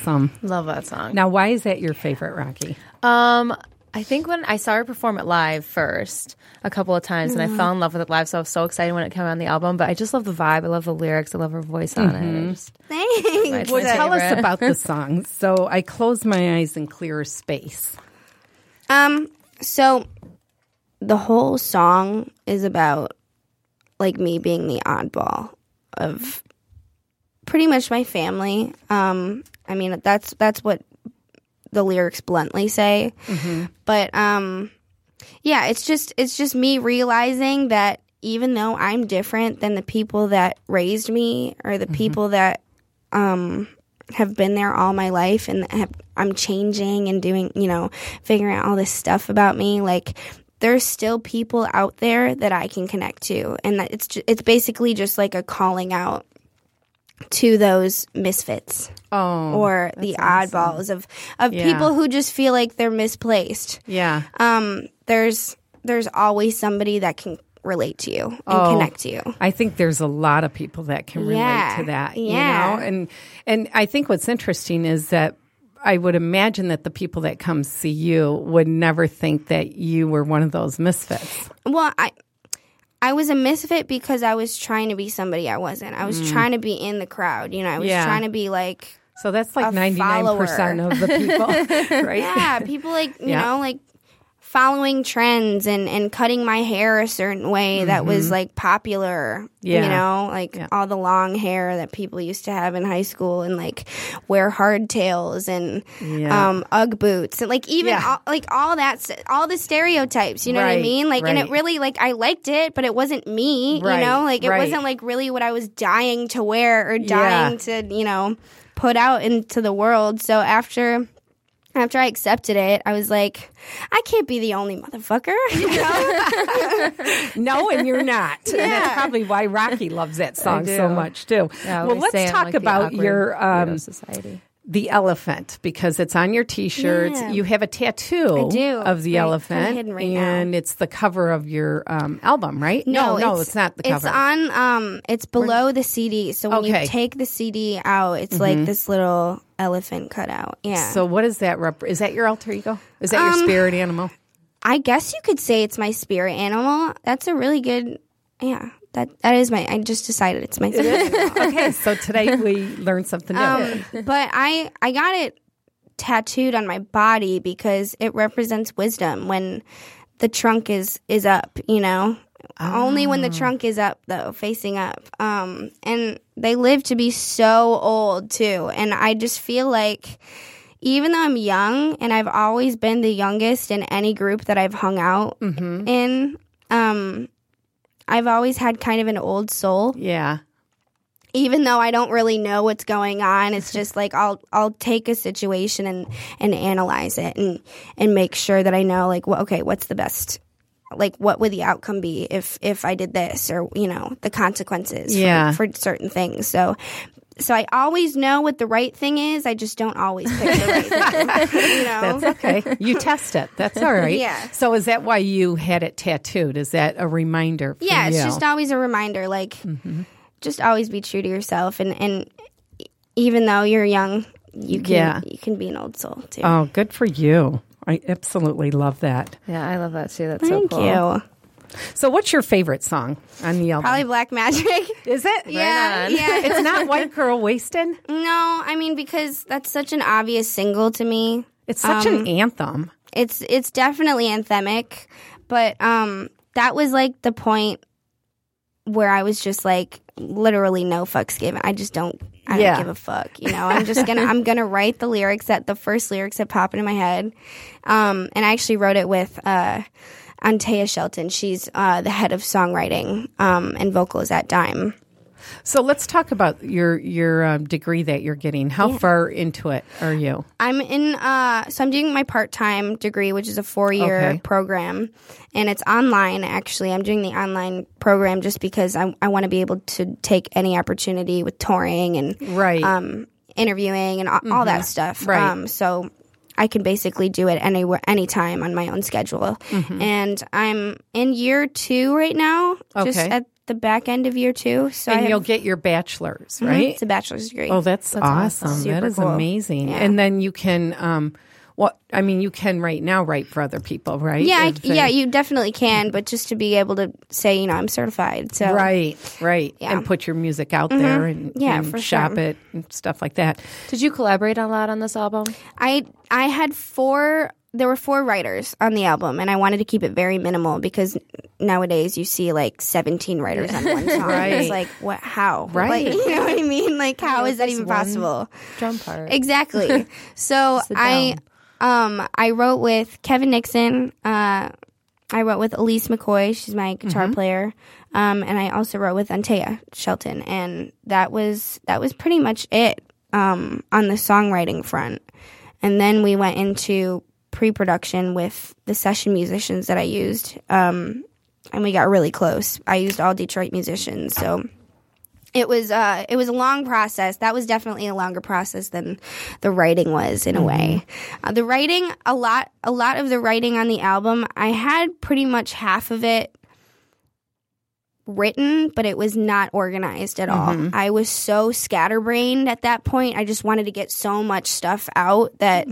awesome. Love that song. Now, why is that your favorite, Rocky? Um, I think when I saw her perform it live first a couple of times, and I fell in love with it live, so I was so excited when it came on the album. But I just love the vibe. I love the lyrics. I love her voice on it. I just- Thanks. it's my Tell us about the song. So I close my eyes in clear space. Um, so the whole song is about like me being the oddball of pretty much my family. Um, I mean that's that's what the lyrics bluntly say. But um yeah, it's just it's just me realizing that even though I'm different than the people that raised me or the people that um have been there all my life and have, I'm changing and doing, you know, figuring out all this stuff about me. Like, there's still people out there that I can connect to, and that it's ju- it's basically just like a calling out to those misfits Oh, or the oddballs of of Yeah. people who just feel like they're misplaced. yeah. Um, there's there's always somebody that can relate to you and Oh. connect to you. I think there's a lot of people that can relate Yeah, to that. yeah. You know, and and I think what's interesting is that I would imagine that the people that come see you would never think that you were one of those misfits. Well, I I was a misfit because I was trying to be somebody I wasn't. I was trying to be in the crowd. You know, I was Mm. Yeah. trying to be like So that's like ninety nine percent of the people, right? yeah, people like you Yeah. know like following trends and and cutting my hair a certain way that was like popular. Mm-hmm. Yeah. You know, like Yeah. all the long hair that people used to have in high school and like wear hardtails and Yeah. um UGG boots and like even all, like all that all the stereotypes, you know what I mean? Like and it really like I liked it, but it wasn't me, Right, you know? Like it right. wasn't like really what I was dying to wear or dying to, you know, put out into the world. So after after I accepted it, I was like, I can't be the only motherfucker. You know? No, and you're not. And that's probably why Rocky loves that song so much too. Yeah, well, let's talk like about your um, society. The elephant because it's on your t-shirts. Yeah. You have a tattoo of the Right, elephant, right now. and it's the cover of your um, album, right? no, no, it's, not the cover. It's on. Um, it's below the CD. So when Okay. Mm-hmm. you take the CD out, it's like this little elephant cutout. Yeah. so what is that? Rep- is that your alter ego? Is that your Um, spirit animal? I guess you could say it's my spirit animal. That's a really good. Yeah. That that is my. I just decided it's my okay, so today we learned something new. Um, but I I got it tattooed on my body because it represents wisdom when the trunk is is up, you know. Only when the trunk is up though, facing up. Um and they live to be so old too. And I just feel like even though I'm young and I've always been the youngest in any group that I've hung out in, um I've always had kind of an old soul yeah, even though I don't really know what's going on, it's just like I'll I'll take a situation and and analyze it and and make sure that I know like well, okay, what's the best like what would the outcome be if if I did this or you know the consequences for- Yeah. for, certain things. So so I always know what the right thing is. I just don't always pick the right thing. You know? that's okay. You test it. That's all right. Yeah. So is that why you had it tattooed? Is that a reminder? For yeah, it's you? just always a reminder. Like, Mm-hmm. just always be true to yourself, and and even though you're young, you can Yeah. you can be an old soul too. Oh, good for you. I absolutely love that. Yeah, I love that too. That's Thank so cool. you. So, what's your favorite song on the album? Probably Black Magic. Is it? yeah, yeah. It's not White Girl Wasted. no, I mean because that's such an obvious single to me. It's such Um, an anthem. It's it's definitely anthemic, but um, that was like the point where I was just like literally no fucks given. I just don't. I Yeah. don't give a fuck. You know, I'm just gonna I'm gonna write the lyrics that the first lyrics that pop into my head. Um, and I actually wrote it with uh, Antea Shelton. She's uh, the head of songwriting um, and vocals at DIME. So let's talk about your your um, degree that you're getting. How far into it are you? I'm in, uh, so I'm doing my part time degree, which is a four year Okay. program, and it's online. Actually, I'm doing the online program just because I, I want to be able to take any opportunity with touring and Right. um, interviewing and all, all that stuff. Mm-hmm. Right. Um, so I can basically do it anywhere, anytime on my own schedule. Mm-hmm. And I'm in year two right now, just at the back end of year two. So and have, you'll get your bachelor's, Mhm, right? It's a bachelor's degree. Oh, that's, awesome. Super that is cool. amazing. Yeah. And then you can, um, what I mean, you can right now write for other people, right? yeah, I, they- yeah, you definitely can, but just to be able to say, you know, I'm certified. So Right, right, Yeah. and put your music out mm-hmm. there and, Yeah, and shop sure. it and stuff like that. Did you collaborate a lot on this album? I I had four. There were four writers on the album, and I wanted to keep it very minimal because nowadays you see like 17 writers on one song. Right. It's like what? How? Right. Like, you know what I mean? Like how is that even possible? Drum part. Exactly. so Sit I um I wrote with Kevin Nixon. Uh, I wrote with Elise McCoy. She's my guitar player. Um, and I also wrote with Antea Shelton, and that was that was pretty much it um, on the songwriting front. And then we went into pre-production with the session musicians that I used, um, and we got really close. I used all Detroit musicians, so it was uh, it was a long process. That was definitely a longer process than the writing was in a way. Uh, the writing, a lot, a lot of the writing on the album, I had pretty much half of it written, but it was not organized at all. I was so scatterbrained at that point. I just wanted to get so much stuff out that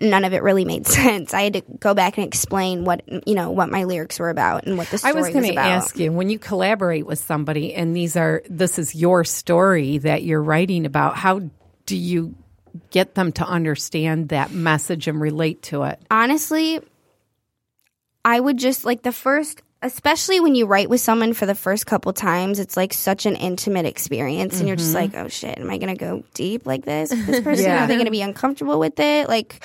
none of it really made sense. I had to go back and explain what you know what my lyrics were about and what the story was. I was going to about. ask you when you collaborate with somebody, and these are this is your story that you're writing about. How do you get them to understand that message and relate to it? honestly, I would just like the first, especially when you write with someone for the first couple times, it's like such an intimate experience, and you're just like, oh shit, am I gonna go deep like this? with This person, Yeah. are they gonna be uncomfortable with it? Like,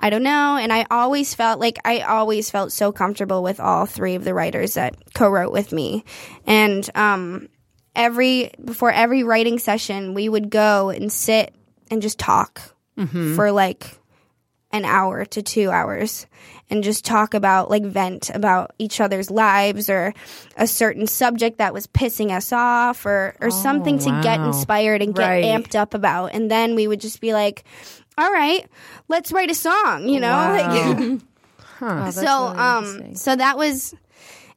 I don't know. And I always felt like I always felt so comfortable with all three of the writers that co-wrote with me, and um, every before every writing session, we would go and sit and just talk for like an hour to two hours and just talk about like vent about each other's lives or a certain subject that was pissing us off or or something to get inspired and get Right. amped up about. And then we would just be like all right let's write a song you know? Like Oh, that's so really um so that was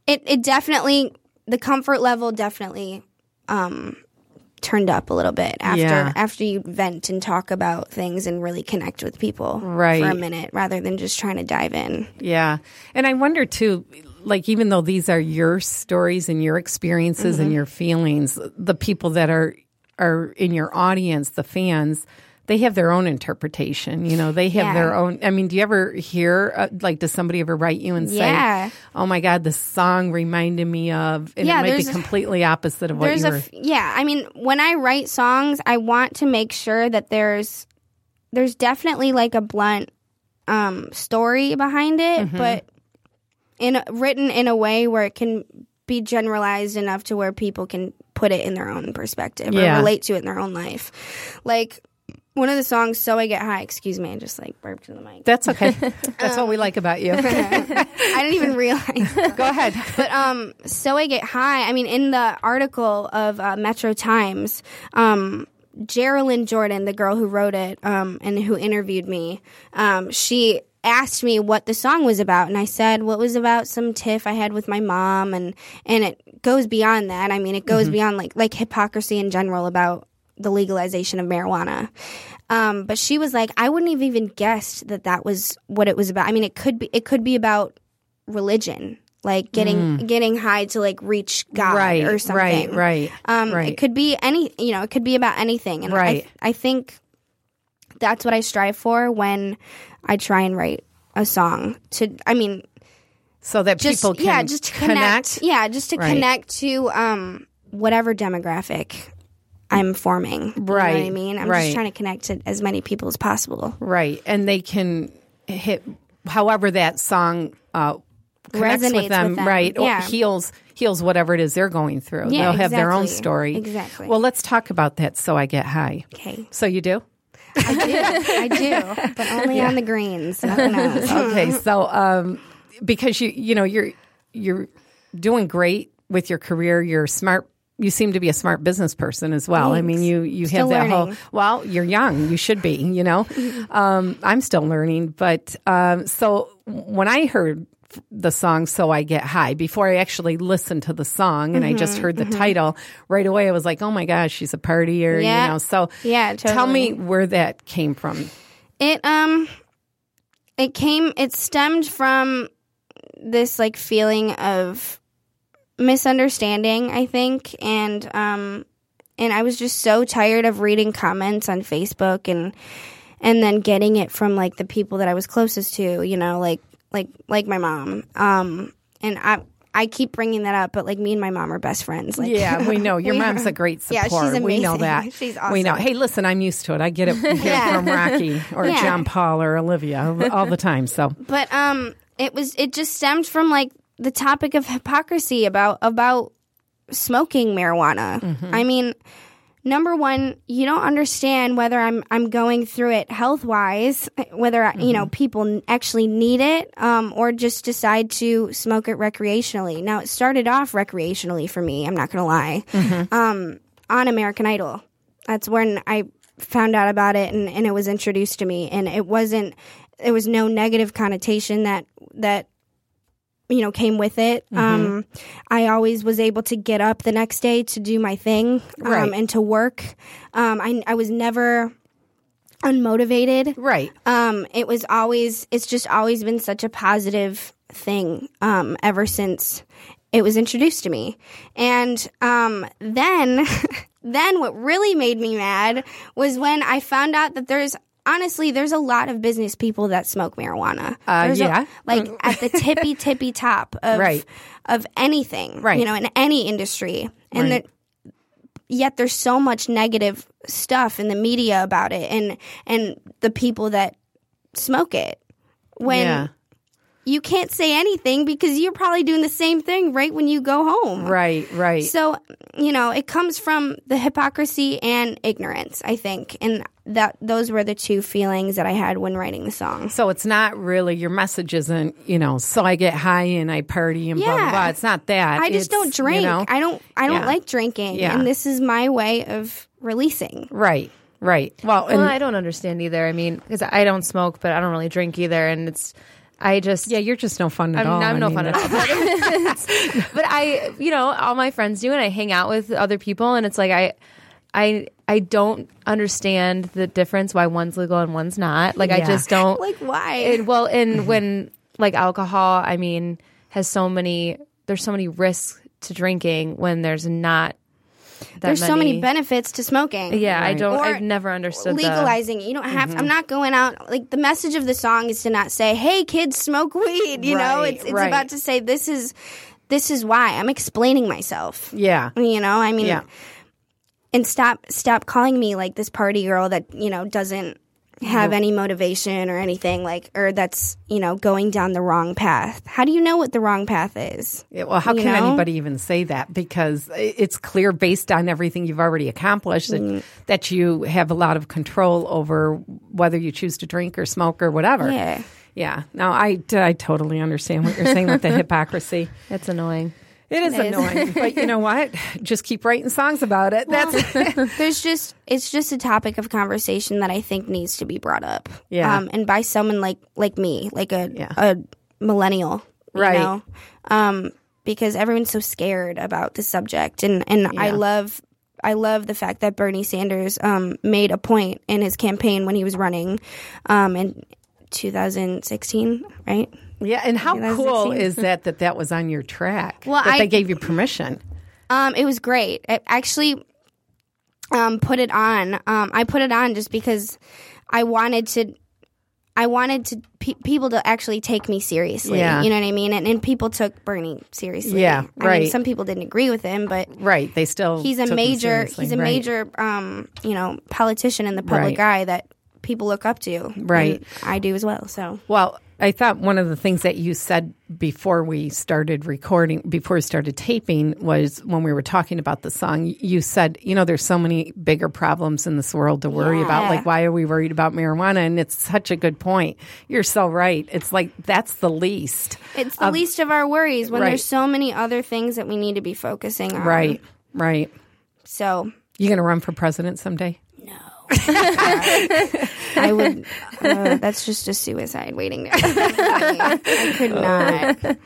it it definitely the comfort level definitely um turned up a little bit after Yeah. after you vent and talk about things and really connect with people Right. for a minute rather than just trying to dive in Yeah. And I wonder too, like, even though these are your stories and your experiences Mm-hmm. and your feelings, the people that are, are in your audience, the fans, they have their own interpretation. You know, they have Yeah. their own. I mean, do you ever hear, uh, like, does somebody ever write you and Yeah. say, oh my God, the song reminded me of, and Yeah, it might be completely opposite of what you were. f- yeah i mean when i write songs i want to make sure that there's there's definitely like a blunt um story behind it Mm-hmm. but in written in a way where it can be generalized enough to where people can put it in their own perspective Yeah. or relate to it in their own life like one of the songs so i get high excuse me i just like burped in the mic That's okay. That's what we like about you. i didn't even realize Go ahead. but um, so I get high. I mean, in the article of uh, Metro Times, um, Geraldine Jordan, the girl who wrote it um, and who interviewed me, um, she asked me what the song was about, and I said, "Well, was about some tiff I had with my mom," and and it goes beyond that. I mean, it goes beyond like like hypocrisy in general about the legalization of marijuana. Um, but she was like, I wouldn't have even guessed that that was what it was about. I mean, it could be it could be about religion, like getting getting high to like reach God Mm. right. or something. Right. Right. Um, right. It could be any, you know, it could be about anything. And Right. I, I think that's what I strive for when I try and write a song. To, I mean, so that just people can yeah, just to connect. connect. Yeah, just to Right. connect to um whatever demographic I'm forming. Right. You know what I mean? I'm right. just trying to connect to as many people as possible. Right. And they can hit however that song uh, connects Resonates with them, with them, right? yeah. Or heals heals whatever it is they're going through. Yeah, They'll have their own story. Exactly. Well, let's talk about that so I get high. Okay. So you do? I do. I do. But only on the greens. Okay. so um because you you know you're you're doing great with your career, you're smart you seem to be a smart business person as well. I mean, you you Still have that whole. Well, you're young. You should be. You know, um, I'm still learning. But um, so when I heard the song "So I Get High" before I actually listened to the song, and I just Mm-hmm, heard the title right away. I was like, "Oh my gosh, she's a partier," Yeah. you know. So Yeah, tell me where that came from. It um it came it stemmed from this like feeling of misunderstanding, I think, and um and I was just so tired of reading comments on Facebook and and then getting it from like the people that I was closest to, you know, like like like my mom. Um and I I keep bringing that up, but like me and my mom are best friends. Like, Yeah, we know your we mom's are- a great support. Yeah, she's We know that. She's awesome. We know. Hey, listen, I'm used to it. I get it Yeah. from Rocky or Yeah. John Paul or Olivia all the time. So but um it was it just stemmed from like the topic of hypocrisy about about smoking marijuana Mm-hmm. i mean number one you don't understand whether i'm i'm going through it health wise whether I, you know Mm-hmm. people actually need it um, or just decide to smoke it recreationally now it started off recreationally for me i'm not gonna lie Mm-hmm. um, on american idol that's when i found out about it and, and it was introduced to me and it wasn't there was no negative connotation that that you know came with it. Mm-hmm. um i always was able to get up the next day to do my thing um, Right. and to work. Um I, I was never unmotivated. Right, um it was always it's just always been such a positive thing um ever since it was introduced to me. And um then then what really made me mad was when i found out that there's honestly there's a lot of business people that smoke marijuana Uh, There's a- yeah. like at the tippy tippy top of Right. of anything Right. you know in any industry and Right. that yet there's so much negative stuff in the media about it and and the people that smoke it when yeah, you can't say anything because you're probably doing the same thing right when you go home right, right. so you know it comes from the hypocrisy and ignorance i think and that those were the two feelings that i had when writing the song So it's not really your message isn't you know. So I get high and I party and blah blah blah. It's not that. i just It's, don't drink You know, i don't i don't Yeah. like drinking Yeah. and this is my way of releasing right, right. Well, and Well, I don't understand either. I mean, because I don't smoke, but I don't really drink either, and it's I just yeah, you're just no fun at I'm, all. I'm I no mean, fun at all. but I, you know, all my friends do, and I hang out with other people, and it's like I, I, I don't understand the difference why one's legal and one's not. Like I Yeah. just don't. like why It, well, and when like alcohol, I mean, has so many. There's so many risks to drinking when there's not. That there's so many benefits to smoking Yeah, I don't. Or I've never understood the- legalizing it. You don't have. Mm-hmm. I'm not going out. Like the message of the song is to not say, "Hey, kids, smoke weed." You know, Right, it's it's right. about to say, "This is, this is why." I'm explaining myself. Yeah, You know, I mean, yeah. And stop stop calling me like this party girl that you know doesn't have any motivation or anything like or that's you know going down the wrong path how do you know what the wrong path is Yeah, well, how You can know? anybody even say that? Because it's clear based on everything you've already accomplished that, Mm. that you have a lot of control over whether you choose to drink or smoke or whatever. Yeah. Yeah. No, I, I totally understand what you're saying with the hypocrisy. It's annoying. It is It is. annoying, but you know what? Just keep writing songs about it. That's there's just it's just a topic of conversation that I think needs to be brought up. Yeah. Um, and by someone like like me, like a Yeah. a millennial, you Right. know? Um, because everyone's so scared about the subject, and and I love. I love the fact that Bernie Sanders um, made a point in his campaign when he was running um, in 2016, right? Yeah. And how cool is that that that was on your track? Well, that I- they gave you permission. Um, it was great. I actually um, put it on. Um, I put it on just because I wanted to. I wanted to pe- people to actually take me seriously. Yeah. You know what I mean? And, and people took Bernie seriously. Yeah, I mean, right. some people didn't agree with him, but Right. They still he's a major. He's a right. major. Um, you know, politician in the public Right. eye that people look up to. Right. And I do as well. So Well, I thought one of the things that you said before we started recording, before we started taping, was when we were talking about the song. You said, you know, there's so many bigger problems in this world to worry about. Like, why are we worried about marijuana? And it's such a good point. You're so right. It's like that's the least. it's the least of our worries when right. there's so many other things that we need to be focusing on. Right. Right. So You going to run for president someday? I would. Uh, that's just a suicide waiting to happen. I could not.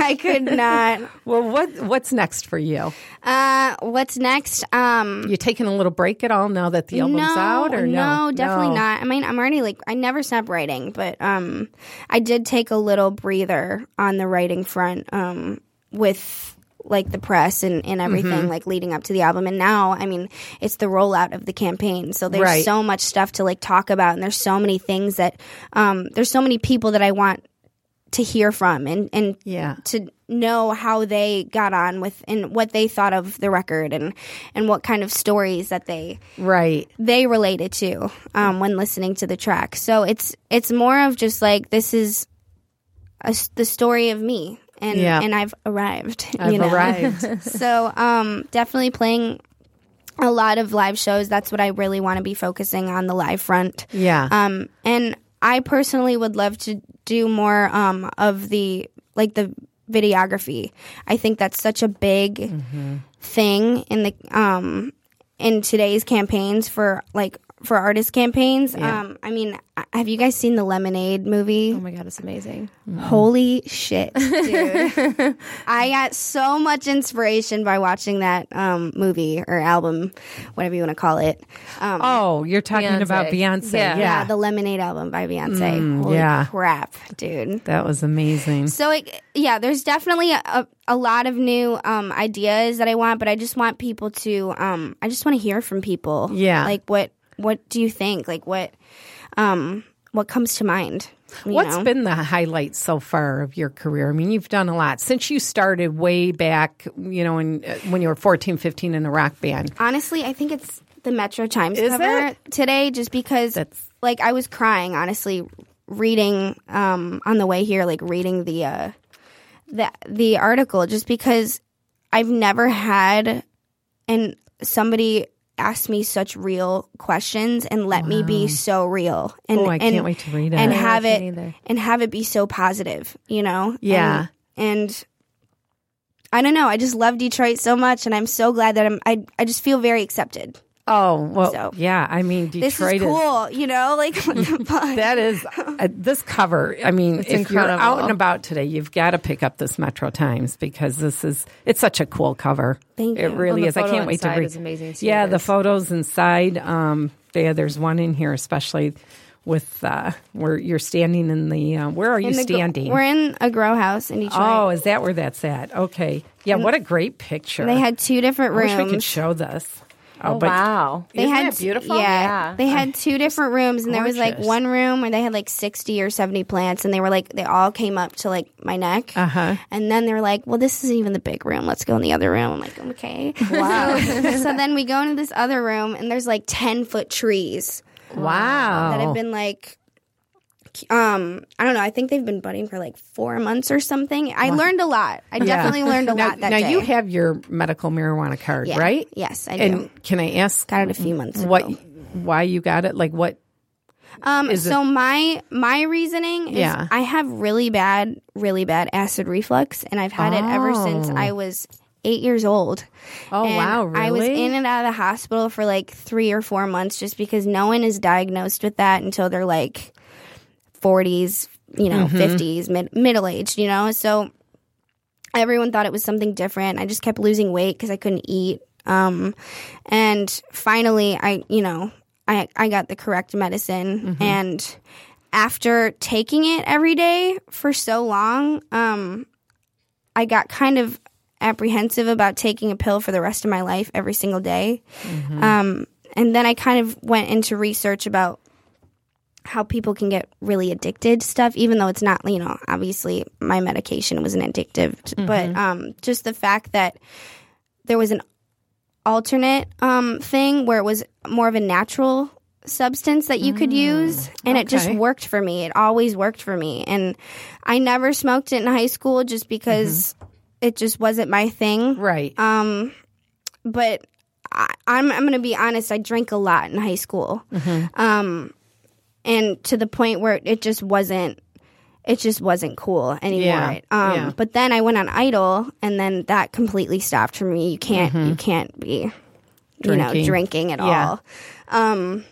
I could not. Well, what what's next for you? Uh, what's next? Um, You taking a little break at all now that the album's no, out, or no? No, definitely No. not. I mean, I'm already like I never stop writing, but um, I did take a little breather on the writing front um, with like the press and, and everything Mm-hmm. like leading up to the album and now i mean it's the rollout of the campaign so there's Right. so much stuff to like talk about and there's so many things that um, there's so many people that i want to hear from and and Yeah. to know how they got on with and what they thought of the record and and what kind of stories that they Right. they related to um, when listening to the track. So it's it's more of just like this is a the story of me, and Yeah. and I've arrived. I've you know? arrived. so um, definitely playing a lot of live shows. That's what I really want to be focusing on the live front. Yeah. Um, and I personally would love to do more um, of the like the videography. I think that's such a big Mm-hmm. thing in the um, in today's campaigns for like for artist campaigns. Um, I mean, have you guys seen the Lemonade movie? Oh my god, it's amazing. Holy shit, dude. I got so much inspiration by watching that um, movie or album, whatever you want to call it. Um, oh, you're talking about Beyonce. Beyonce. Yeah. Yeah. yeah, the Lemonade album by Beyonce. Holy yeah. crap, dude. that was amazing. So it, yeah, there's definitely a, a, a lot of new um, ideas that I want, but I just want people to. Um, I just want to hear from people. Yeah. like what what do you think? Like what um, what comes to mind? What's know? been the highlight so far of your career? I mean, you've done a lot since you started way back, you know, in, uh, when you were 14, 15 in a rock band. honestly? I think it's the Metro Times Is cover it? today, just because That's- like I was crying honestly reading um, on the way here, like reading the uh, the the article, just because I've never had and somebody asked me such real questions and let me be so real and Oh, I and, can't wait to read it. and have it either. and have it be so positive you know Yeah. and, and I don't know I just love Detroit so much and I'm so glad that I'm I, I just feel very accepted Oh, well, So- yeah. I mean, this Detroit is cool you know like? That is uh, this cover. I mean, if incredible. you're out and about today, you've got to pick up this Metro Times because this is it's such a cool cover. Thank you. It you. really Well, is. I can't wait to read. is amazing, too, Yeah, the photos inside. Um, yeah, there's one in here, especially with uh, where you're standing in the. Uh, where are you In gro- standing? we're in a grow house in Detroit oh, is that where that's at? Okay. Yeah, what a great picture. they had two different I wish rooms we could show this. Oh, Oh, wow. They Isn't had that beautiful? Yeah, Yeah. they had two different rooms, and there was like one room where they had like sixty or seventy plants, and they were like they all came up to like my neck. Uh huh. And then they were like, "Well, this isn't even the big room. Let's go in the other room." I'm like, "Okay." Wow. so then we go into this other room, and there's like ten foot trees Wow. that have been like, um, I don't know. I think they've been budding for like four months or something. I learned a lot. I definitely learned a now, lot that now day. you have your medical marijuana card, Yeah. right? Yes, I do. And can I ask Got it a few months what ago. why you got it? Like what? Um, so my my reasoning is Yeah. I have really bad, really bad acid reflux, and I've had it ever since Oh. I was eight years old. Oh And wow, really? I was in and out of the hospital for like three or four months just because no one is diagnosed with that until they're like forties, you know, Mm-hmm. 50s mid middle aged, you know. So everyone thought it was something different. I just kept losing weight because I couldn't eat. Um, and finally, I, you know, I, I got the correct medicine. Mm-hmm. And after taking it every day for so long, um, I got kind of apprehensive about taking a pill for the rest of my life every single day. Mm-hmm. Um, and then I kind of went into research about how people can get really addicted to stuff, even though it's not, you know, obviously my medication wasn't addictive, but um, just the fact that there was an alternate um, thing where it was more of a natural substance that you could use and it just worked for me. It always worked for me. And i never smoked it in high school just because it just wasn't my thing. Right. um, but I, I'm I'm gonna be honest. I drank a lot in high school, um, and to the point where it just wasn't. It just wasn't cool anymore. Yeah, Um, yeah. But then I went on Idol, and then that completely stopped for me. You can't you can't be, you know, Drinking. drinking at Yeah. all. Um,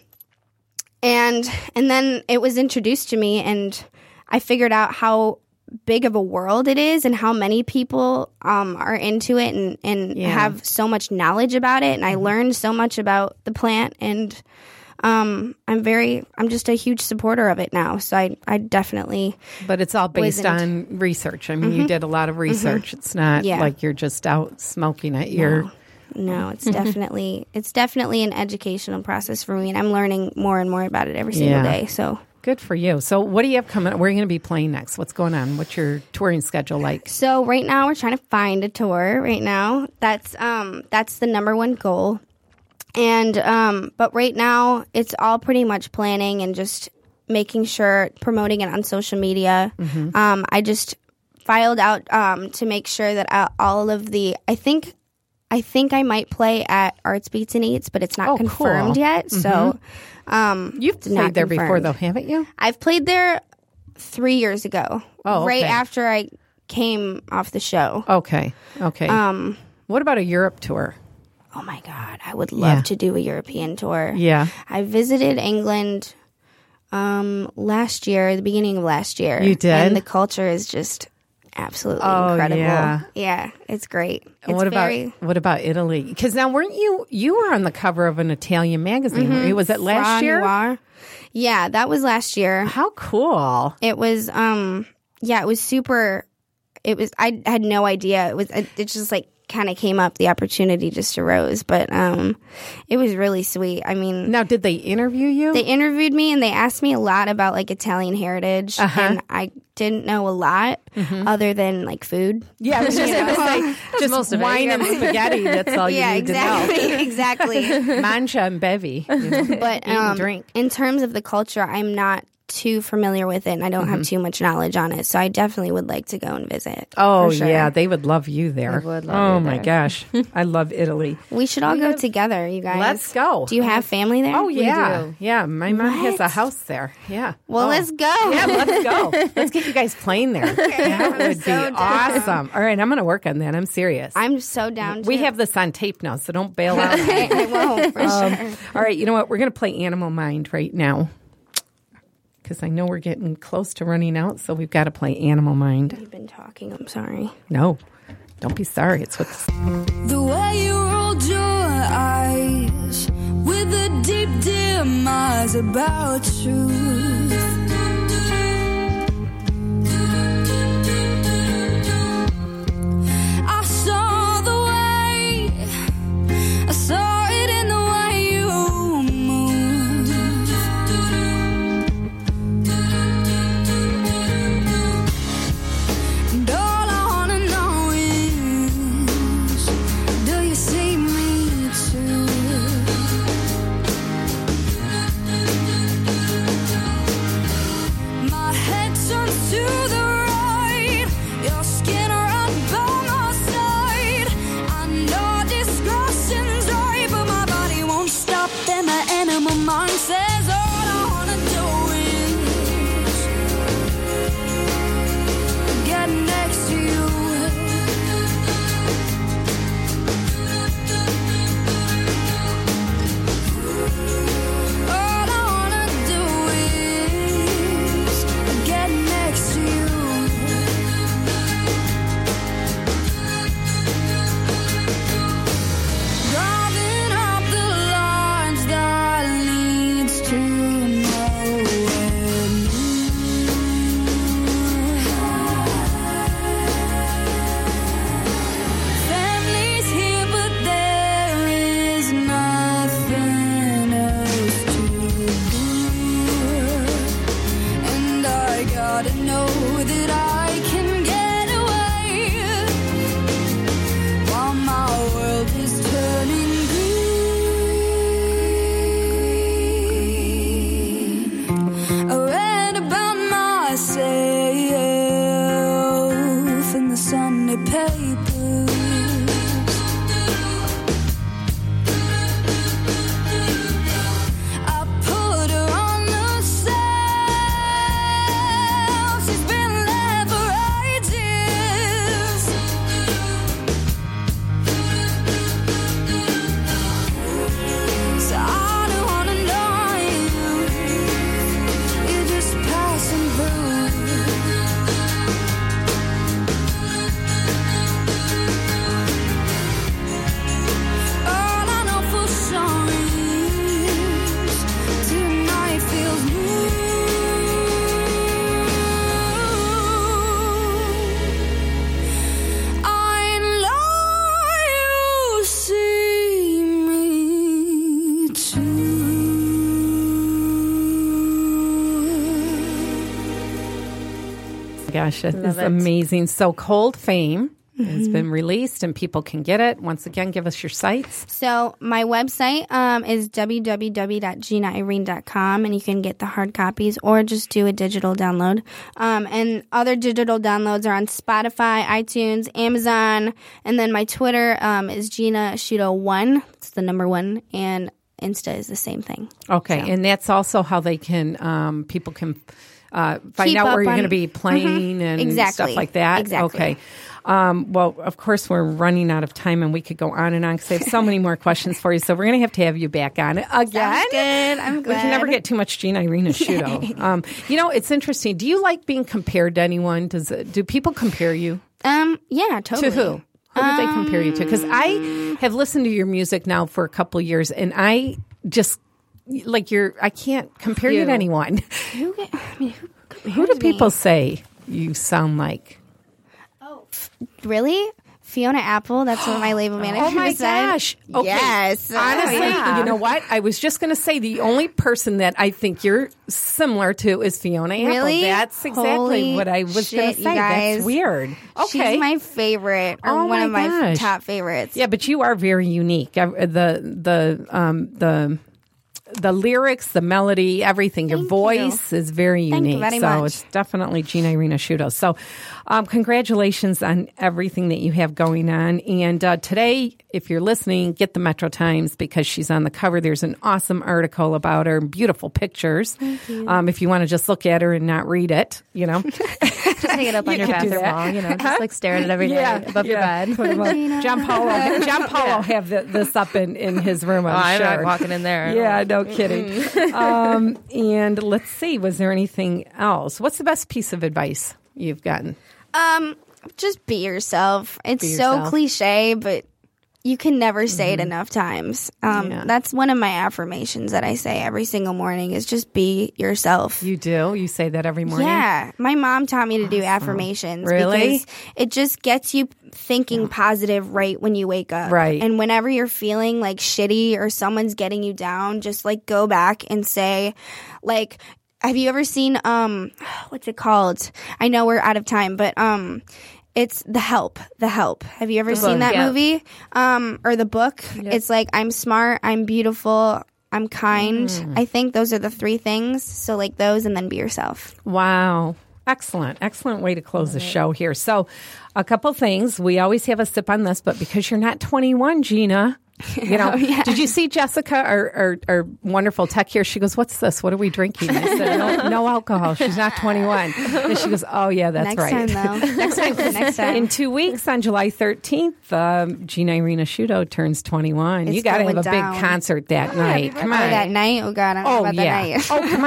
and and then it was introduced to me and i figured out how big of a world it is and how many people um, are into it and, and have so much knowledge about it and i learned so much about the plant and um, i'm very i'm just a huge supporter of it now so i, I definitely But it's all based Wasn't. on research. I mean, you did a lot of research. It's not Yeah. like you're just out smoking it. You're no it's definitely it's definitely an educational process for me and i'm learning more and more about it every single Yeah. day so good for you. So, what do you have coming? Where are you going to be playing next? What's going on? What's your touring schedule like? So right now we're trying to find a tour. Right now, that's um that's the number one goal. And um, but right now it's all pretty much planning and just making sure promoting it on social media. Um, I just filed out um to make sure that all of the I think. I think I might play at Arts Beats and Eats, but it's not Oh, confirmed cool. yet. So, um, You've played there before, confirmed. though, haven't you? I've played there three years ago. Oh, right okay. after I came off the show. Okay. Okay. Um, what about a Europe tour? Oh my god, I would love Yeah. to do a European tour. Yeah. I visited England um last year, the beginning of last year. You did? And the culture is just absolutely Oh, incredible. yeah. Yeah, it's great. It's And what about very what about Italy? Because now weren't you you were on the cover of an Italian magazine? were you? Was it last Fra year? Noir. Yeah, that was last year. How cool! It was um yeah, it was super it was I had no idea. It was it, it just like kind of came up the opportunity just arose, but um it was really sweet. I mean, Now, did they interview you? they interviewed me and they asked me a lot about like Italian heritage Uh-huh. and I didn't know a lot Mm-hmm. other than like food. yeah, I was just going to say just most of it. wine and spaghetti. That's all you yeah, need exactly. exactly. to know. Mancha and bevy. you know. But um, drink. in terms of the culture, I'm not too familiar with it and I don't Mm-hmm. have too much knowledge on it. So I definitely would like to go and visit. Oh sure. yeah, they would love you there. They would love oh you my there. gosh, I love Italy. We should all go together, you guys. Let's go. Do you have family there? Oh yeah, yeah. My mom has a house there. Yeah. Well, Oh. let's go. Yeah, let's go. Let's get you guys playing there. That would be awesome. All right, I'm going to work on that. I'm serious. I'm so down. we to. have this on tape now, so don't bail out. I, I won't for Um, sure. All right, you know what? We're going to play Animal Mind right now because I know we're getting close to running out, so we've got to play Animal Mind. You've been talking. I'm sorry. No, don't be sorry. It's what's. The way you rolled your eyes with a deep, dim eyes about truth. Gosh, is it. amazing. So, Cold Fame has been released and people can get it. Once again, give us your sites. So my website um, is www.ginairene.com, and you can get the hard copies or just do a digital download. Um, and other digital downloads are on Spotify, iTunes, Amazon, and then my Twitter um, is Gina Shudo One. It's the number one, and Insta is the same thing. Okay, and that's also how they can um, people can uh, find Keep out where you're going to be playing and Exactly. stuff like that. Exactly. Okay. Um, well, of course, we're running out of time, and we could go on and on because I have so many more questions for you. So we're going to have to have you back on it again. good. I'm We can never get too much Gina Irina Shudo. um, you know, it's interesting. Do you like being compared to anyone? Does it, do people compare you? Um, yeah, totally. To who? Who do they compare you to? Because I have listened to your music now for a couple years, and I just like you're. I can't compare you, to anyone. Who, I mean, who, Who do compares me? people say you sound like? Oh, really? Fiona Apple, that's what my label manager said. Oh my said. gosh! Okay. Yes. honestly, Oh, yeah. you know what? I was just going to say the only person that I think you're similar to is Fiona Apple. Really? That's exactly Holy what I was going shit, to you say. That's weird. Okay, She's my favorite, or Oh one my of my gosh. top favorites. Yeah, but you are very unique. The the um the the lyrics, the melody, everything. Your Thank you. voice is very unique. so much. it's definitely Gina Irina Shudo. So, um, congratulations on everything that you have going on. And uh, today, if you're listening, get the Metro Times because she's on the cover. There's an awesome article about her, beautiful pictures. Um, if you want to just look at her and not read it, you know. Just hang it up on You your bathroom wall, you know, just like staring at every night above your bed. Put 'em up. John Paulo, John Paulo have the, this up in, in his room. I'm, Oh, I'm sure. not walking in there. Yeah, no kidding. um, and let's see, was there anything else? What's the best piece of advice you've gotten? Um, just be yourself. It's Be so yourself. Mm-hmm. cliche, but you can never say it enough times. Um, Yeah. that's one of my affirmations that I say every single morning is just be yourself. You do? You say that every morning? Yeah, my mom taught me to do affirmations Really? because it just gets you thinking positive right when you wake up. Right. And whenever you're feeling like shitty or someone's getting you down, just like go back and say like have you ever seen um what's it called? I know we're out of time, but um it's The Help. The Help. Have you ever seen book, that yeah. movie? Um or the book? It's like I'm smart, I'm beautiful, I'm kind. Mm. I think those are the three things. So like those and then be yourself. Wow. Excellent. Excellent way to close the show here. So, a couple things. We always have a sip on this, but because you're not 21, Gina, you know, did you see Jessica, our, our, our wonderful tech here? She goes, What's this? What are we drinking? I said, No, no alcohol. She's not 21. And she goes, Oh, yeah, that's right. Next right. time, though. Next time. Next time. In two weeks, on July 13th, um, Gina Irina Shudo turns 21. you got to have a down. big concert that night. Come Oh, on. that night? Oh, God. I don't know Oh about yeah! that night. oh come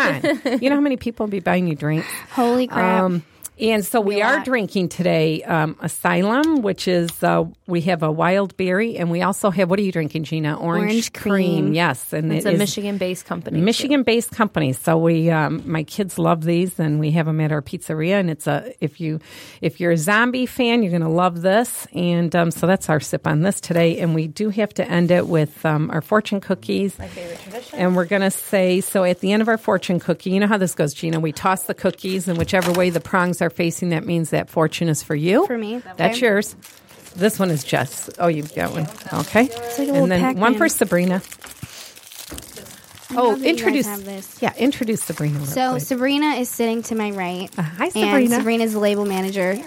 on! You know how many people will be buying you drinks? Holy crap. Um, and so we are drinking today um, Asylum, which is uh, we have a wild berry, and we also have what are you drinking, Gina? Orange, Orange cream. Yes, and It's it a Michigan-based company. Michigan-based company. So we, um, my kids love these, and we have them at our pizzeria. And it's a if you if you're a zombie fan, you're going to love this. And um, so that's our sip on this today. And we do have to end it with um, our fortune cookies. My favorite tradition. And we're going to say so at the end of our fortune cookie. You know how this goes, Gina. We toss the cookies, and whichever way the prongs are facing, that means that fortune is for you. For me. That's yours. This one is Jess. Oh, you've got one. Okay. like and then one Pac-Man. for Sabrina. Oh, love that you guys introduce. Yeah, introduce Sabrina. So. Sabrina is sitting to my right. Uh, hi, And Sabrina. Sabrina's the label manager.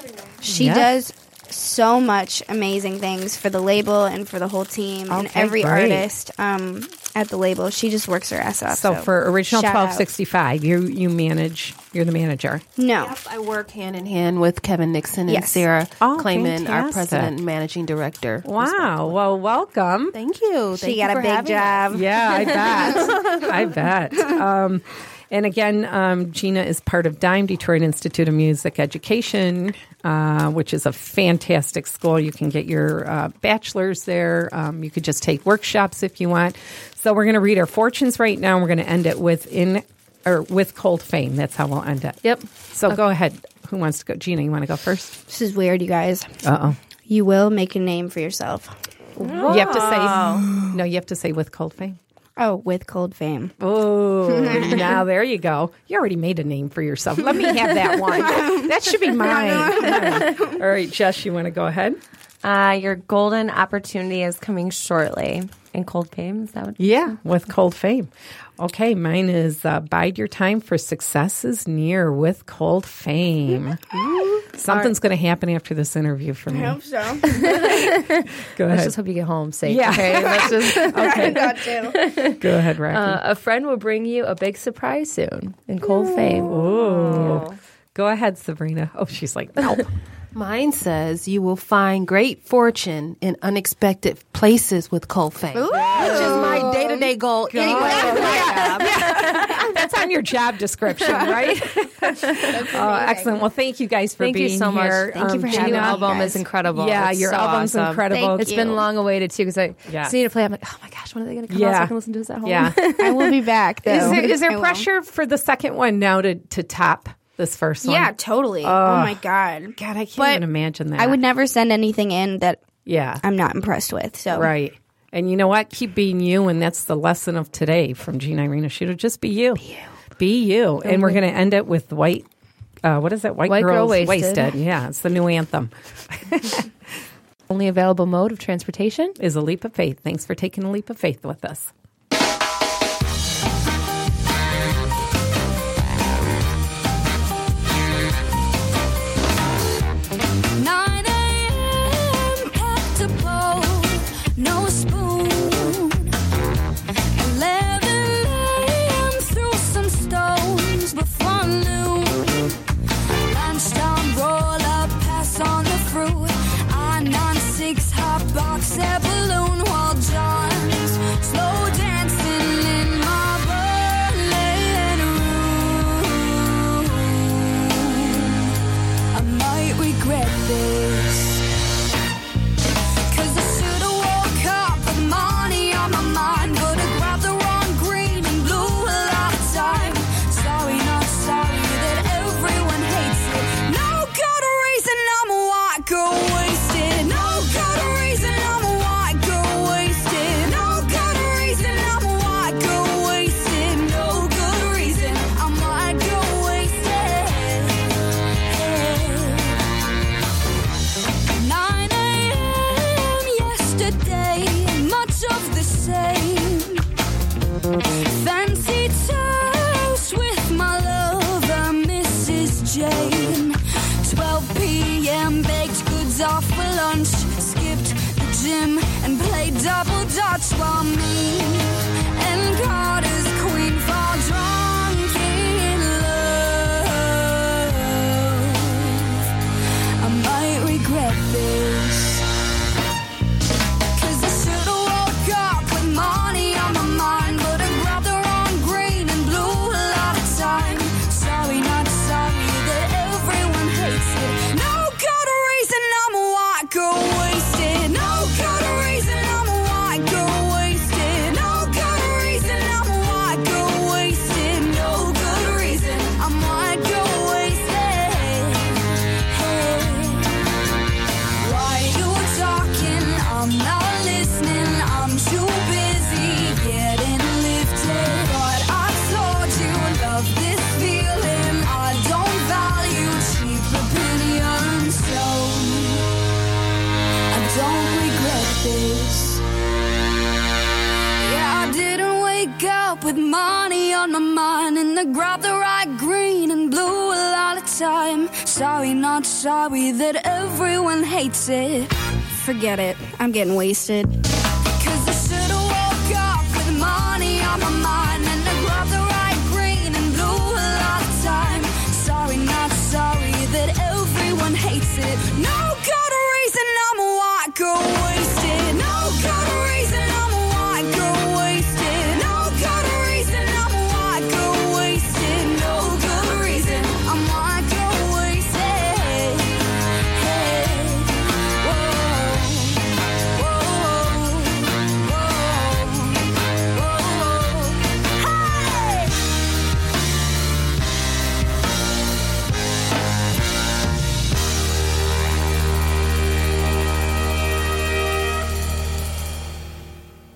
She Yes. does so much amazing things for the label and for the whole team and every great. artist um, at the label. She just works her ass off. so for original shout twelve out. sixty five, you you manage. You're the manager. No. I work hand in hand with Kevin Nixon and Sarah Oh, Clayman, our president and managing director. Wow. Well, welcome. Thank you. Thank She you got for a big having us. job. Yeah, I bet. I bet. Um, and again, um, Gina is part of DIME Detroit Institute of Music Education, uh, which is a fantastic school. You can get your uh, bachelor's there. Um, you could just take workshops if you want. So we're going to read our fortunes right now. and We're going to end it with in or with cold fame. That's how we'll end it. Yep. So go ahead. Who wants to go? Gina, you want to go first? This is weird, you guys. Uh oh. You will make a name for yourself. You have to say no. You have to say with cold fame. Oh, with cold fame. Oh, now there you go. You already made a name for yourself. Let me have that one. That should be mine. All right, Jess, you want to go ahead? Uh, your golden opportunity is coming shortly. In cold fame, is that what? Yeah, with cold fame. Okay, mine is uh, bide your time for success is near with cold fame. Something's going to happen after this interview for me. I hope so. Go Let's ahead. just hope you get home safe. Yeah. Okay. Let's just, Okay, Got to. go ahead, Rocky. uh, a friend will bring you a big surprise soon in cold fame. Ooh. Go ahead, Sabrina. Oh, she's like, no. Mine says you will find great fortune in unexpected places with cold fame. Which is my day to day goal anyway. That's on your job description, right? oh, excellent. Well, thank you guys for Thank you being so much. here. Thank you for Your having new me, album guys. is incredible. Yeah, It's your so album's awesome. incredible. Thank It's you. been long awaited too because I Yeah. seen it play. I'm like, oh my gosh, when are they going to come out Yeah. so I can listen to this at home? Yeah. I will be back. Though. Is there, is I there will. pressure for the second one now to, to top this first one? Yeah, totally. oh my god. God, I can't But even imagine that. I would never send anything in that Yeah. I'm not impressed with. So Right. And you know what? Keep being you. And that's the lesson of today from Gina Irina Shudo. Just be you. Be you. Be you. And we're going to end it with white. Uh, what is it? White, White Girl Girls Wasted. Yeah, it's the new anthem. Only available mode of transportation. Is a leap of faith. Thanks for taking a leap of faith with us. Fancy toast with my lover, Mrs. Jane. 12 p.m. baked goods off for lunch. Skipped the gym and played double dutch while me I grabbed the right green and blue a lot of time. Sorry, not sorry that everyone hates it. forget it. I'm getting wasted.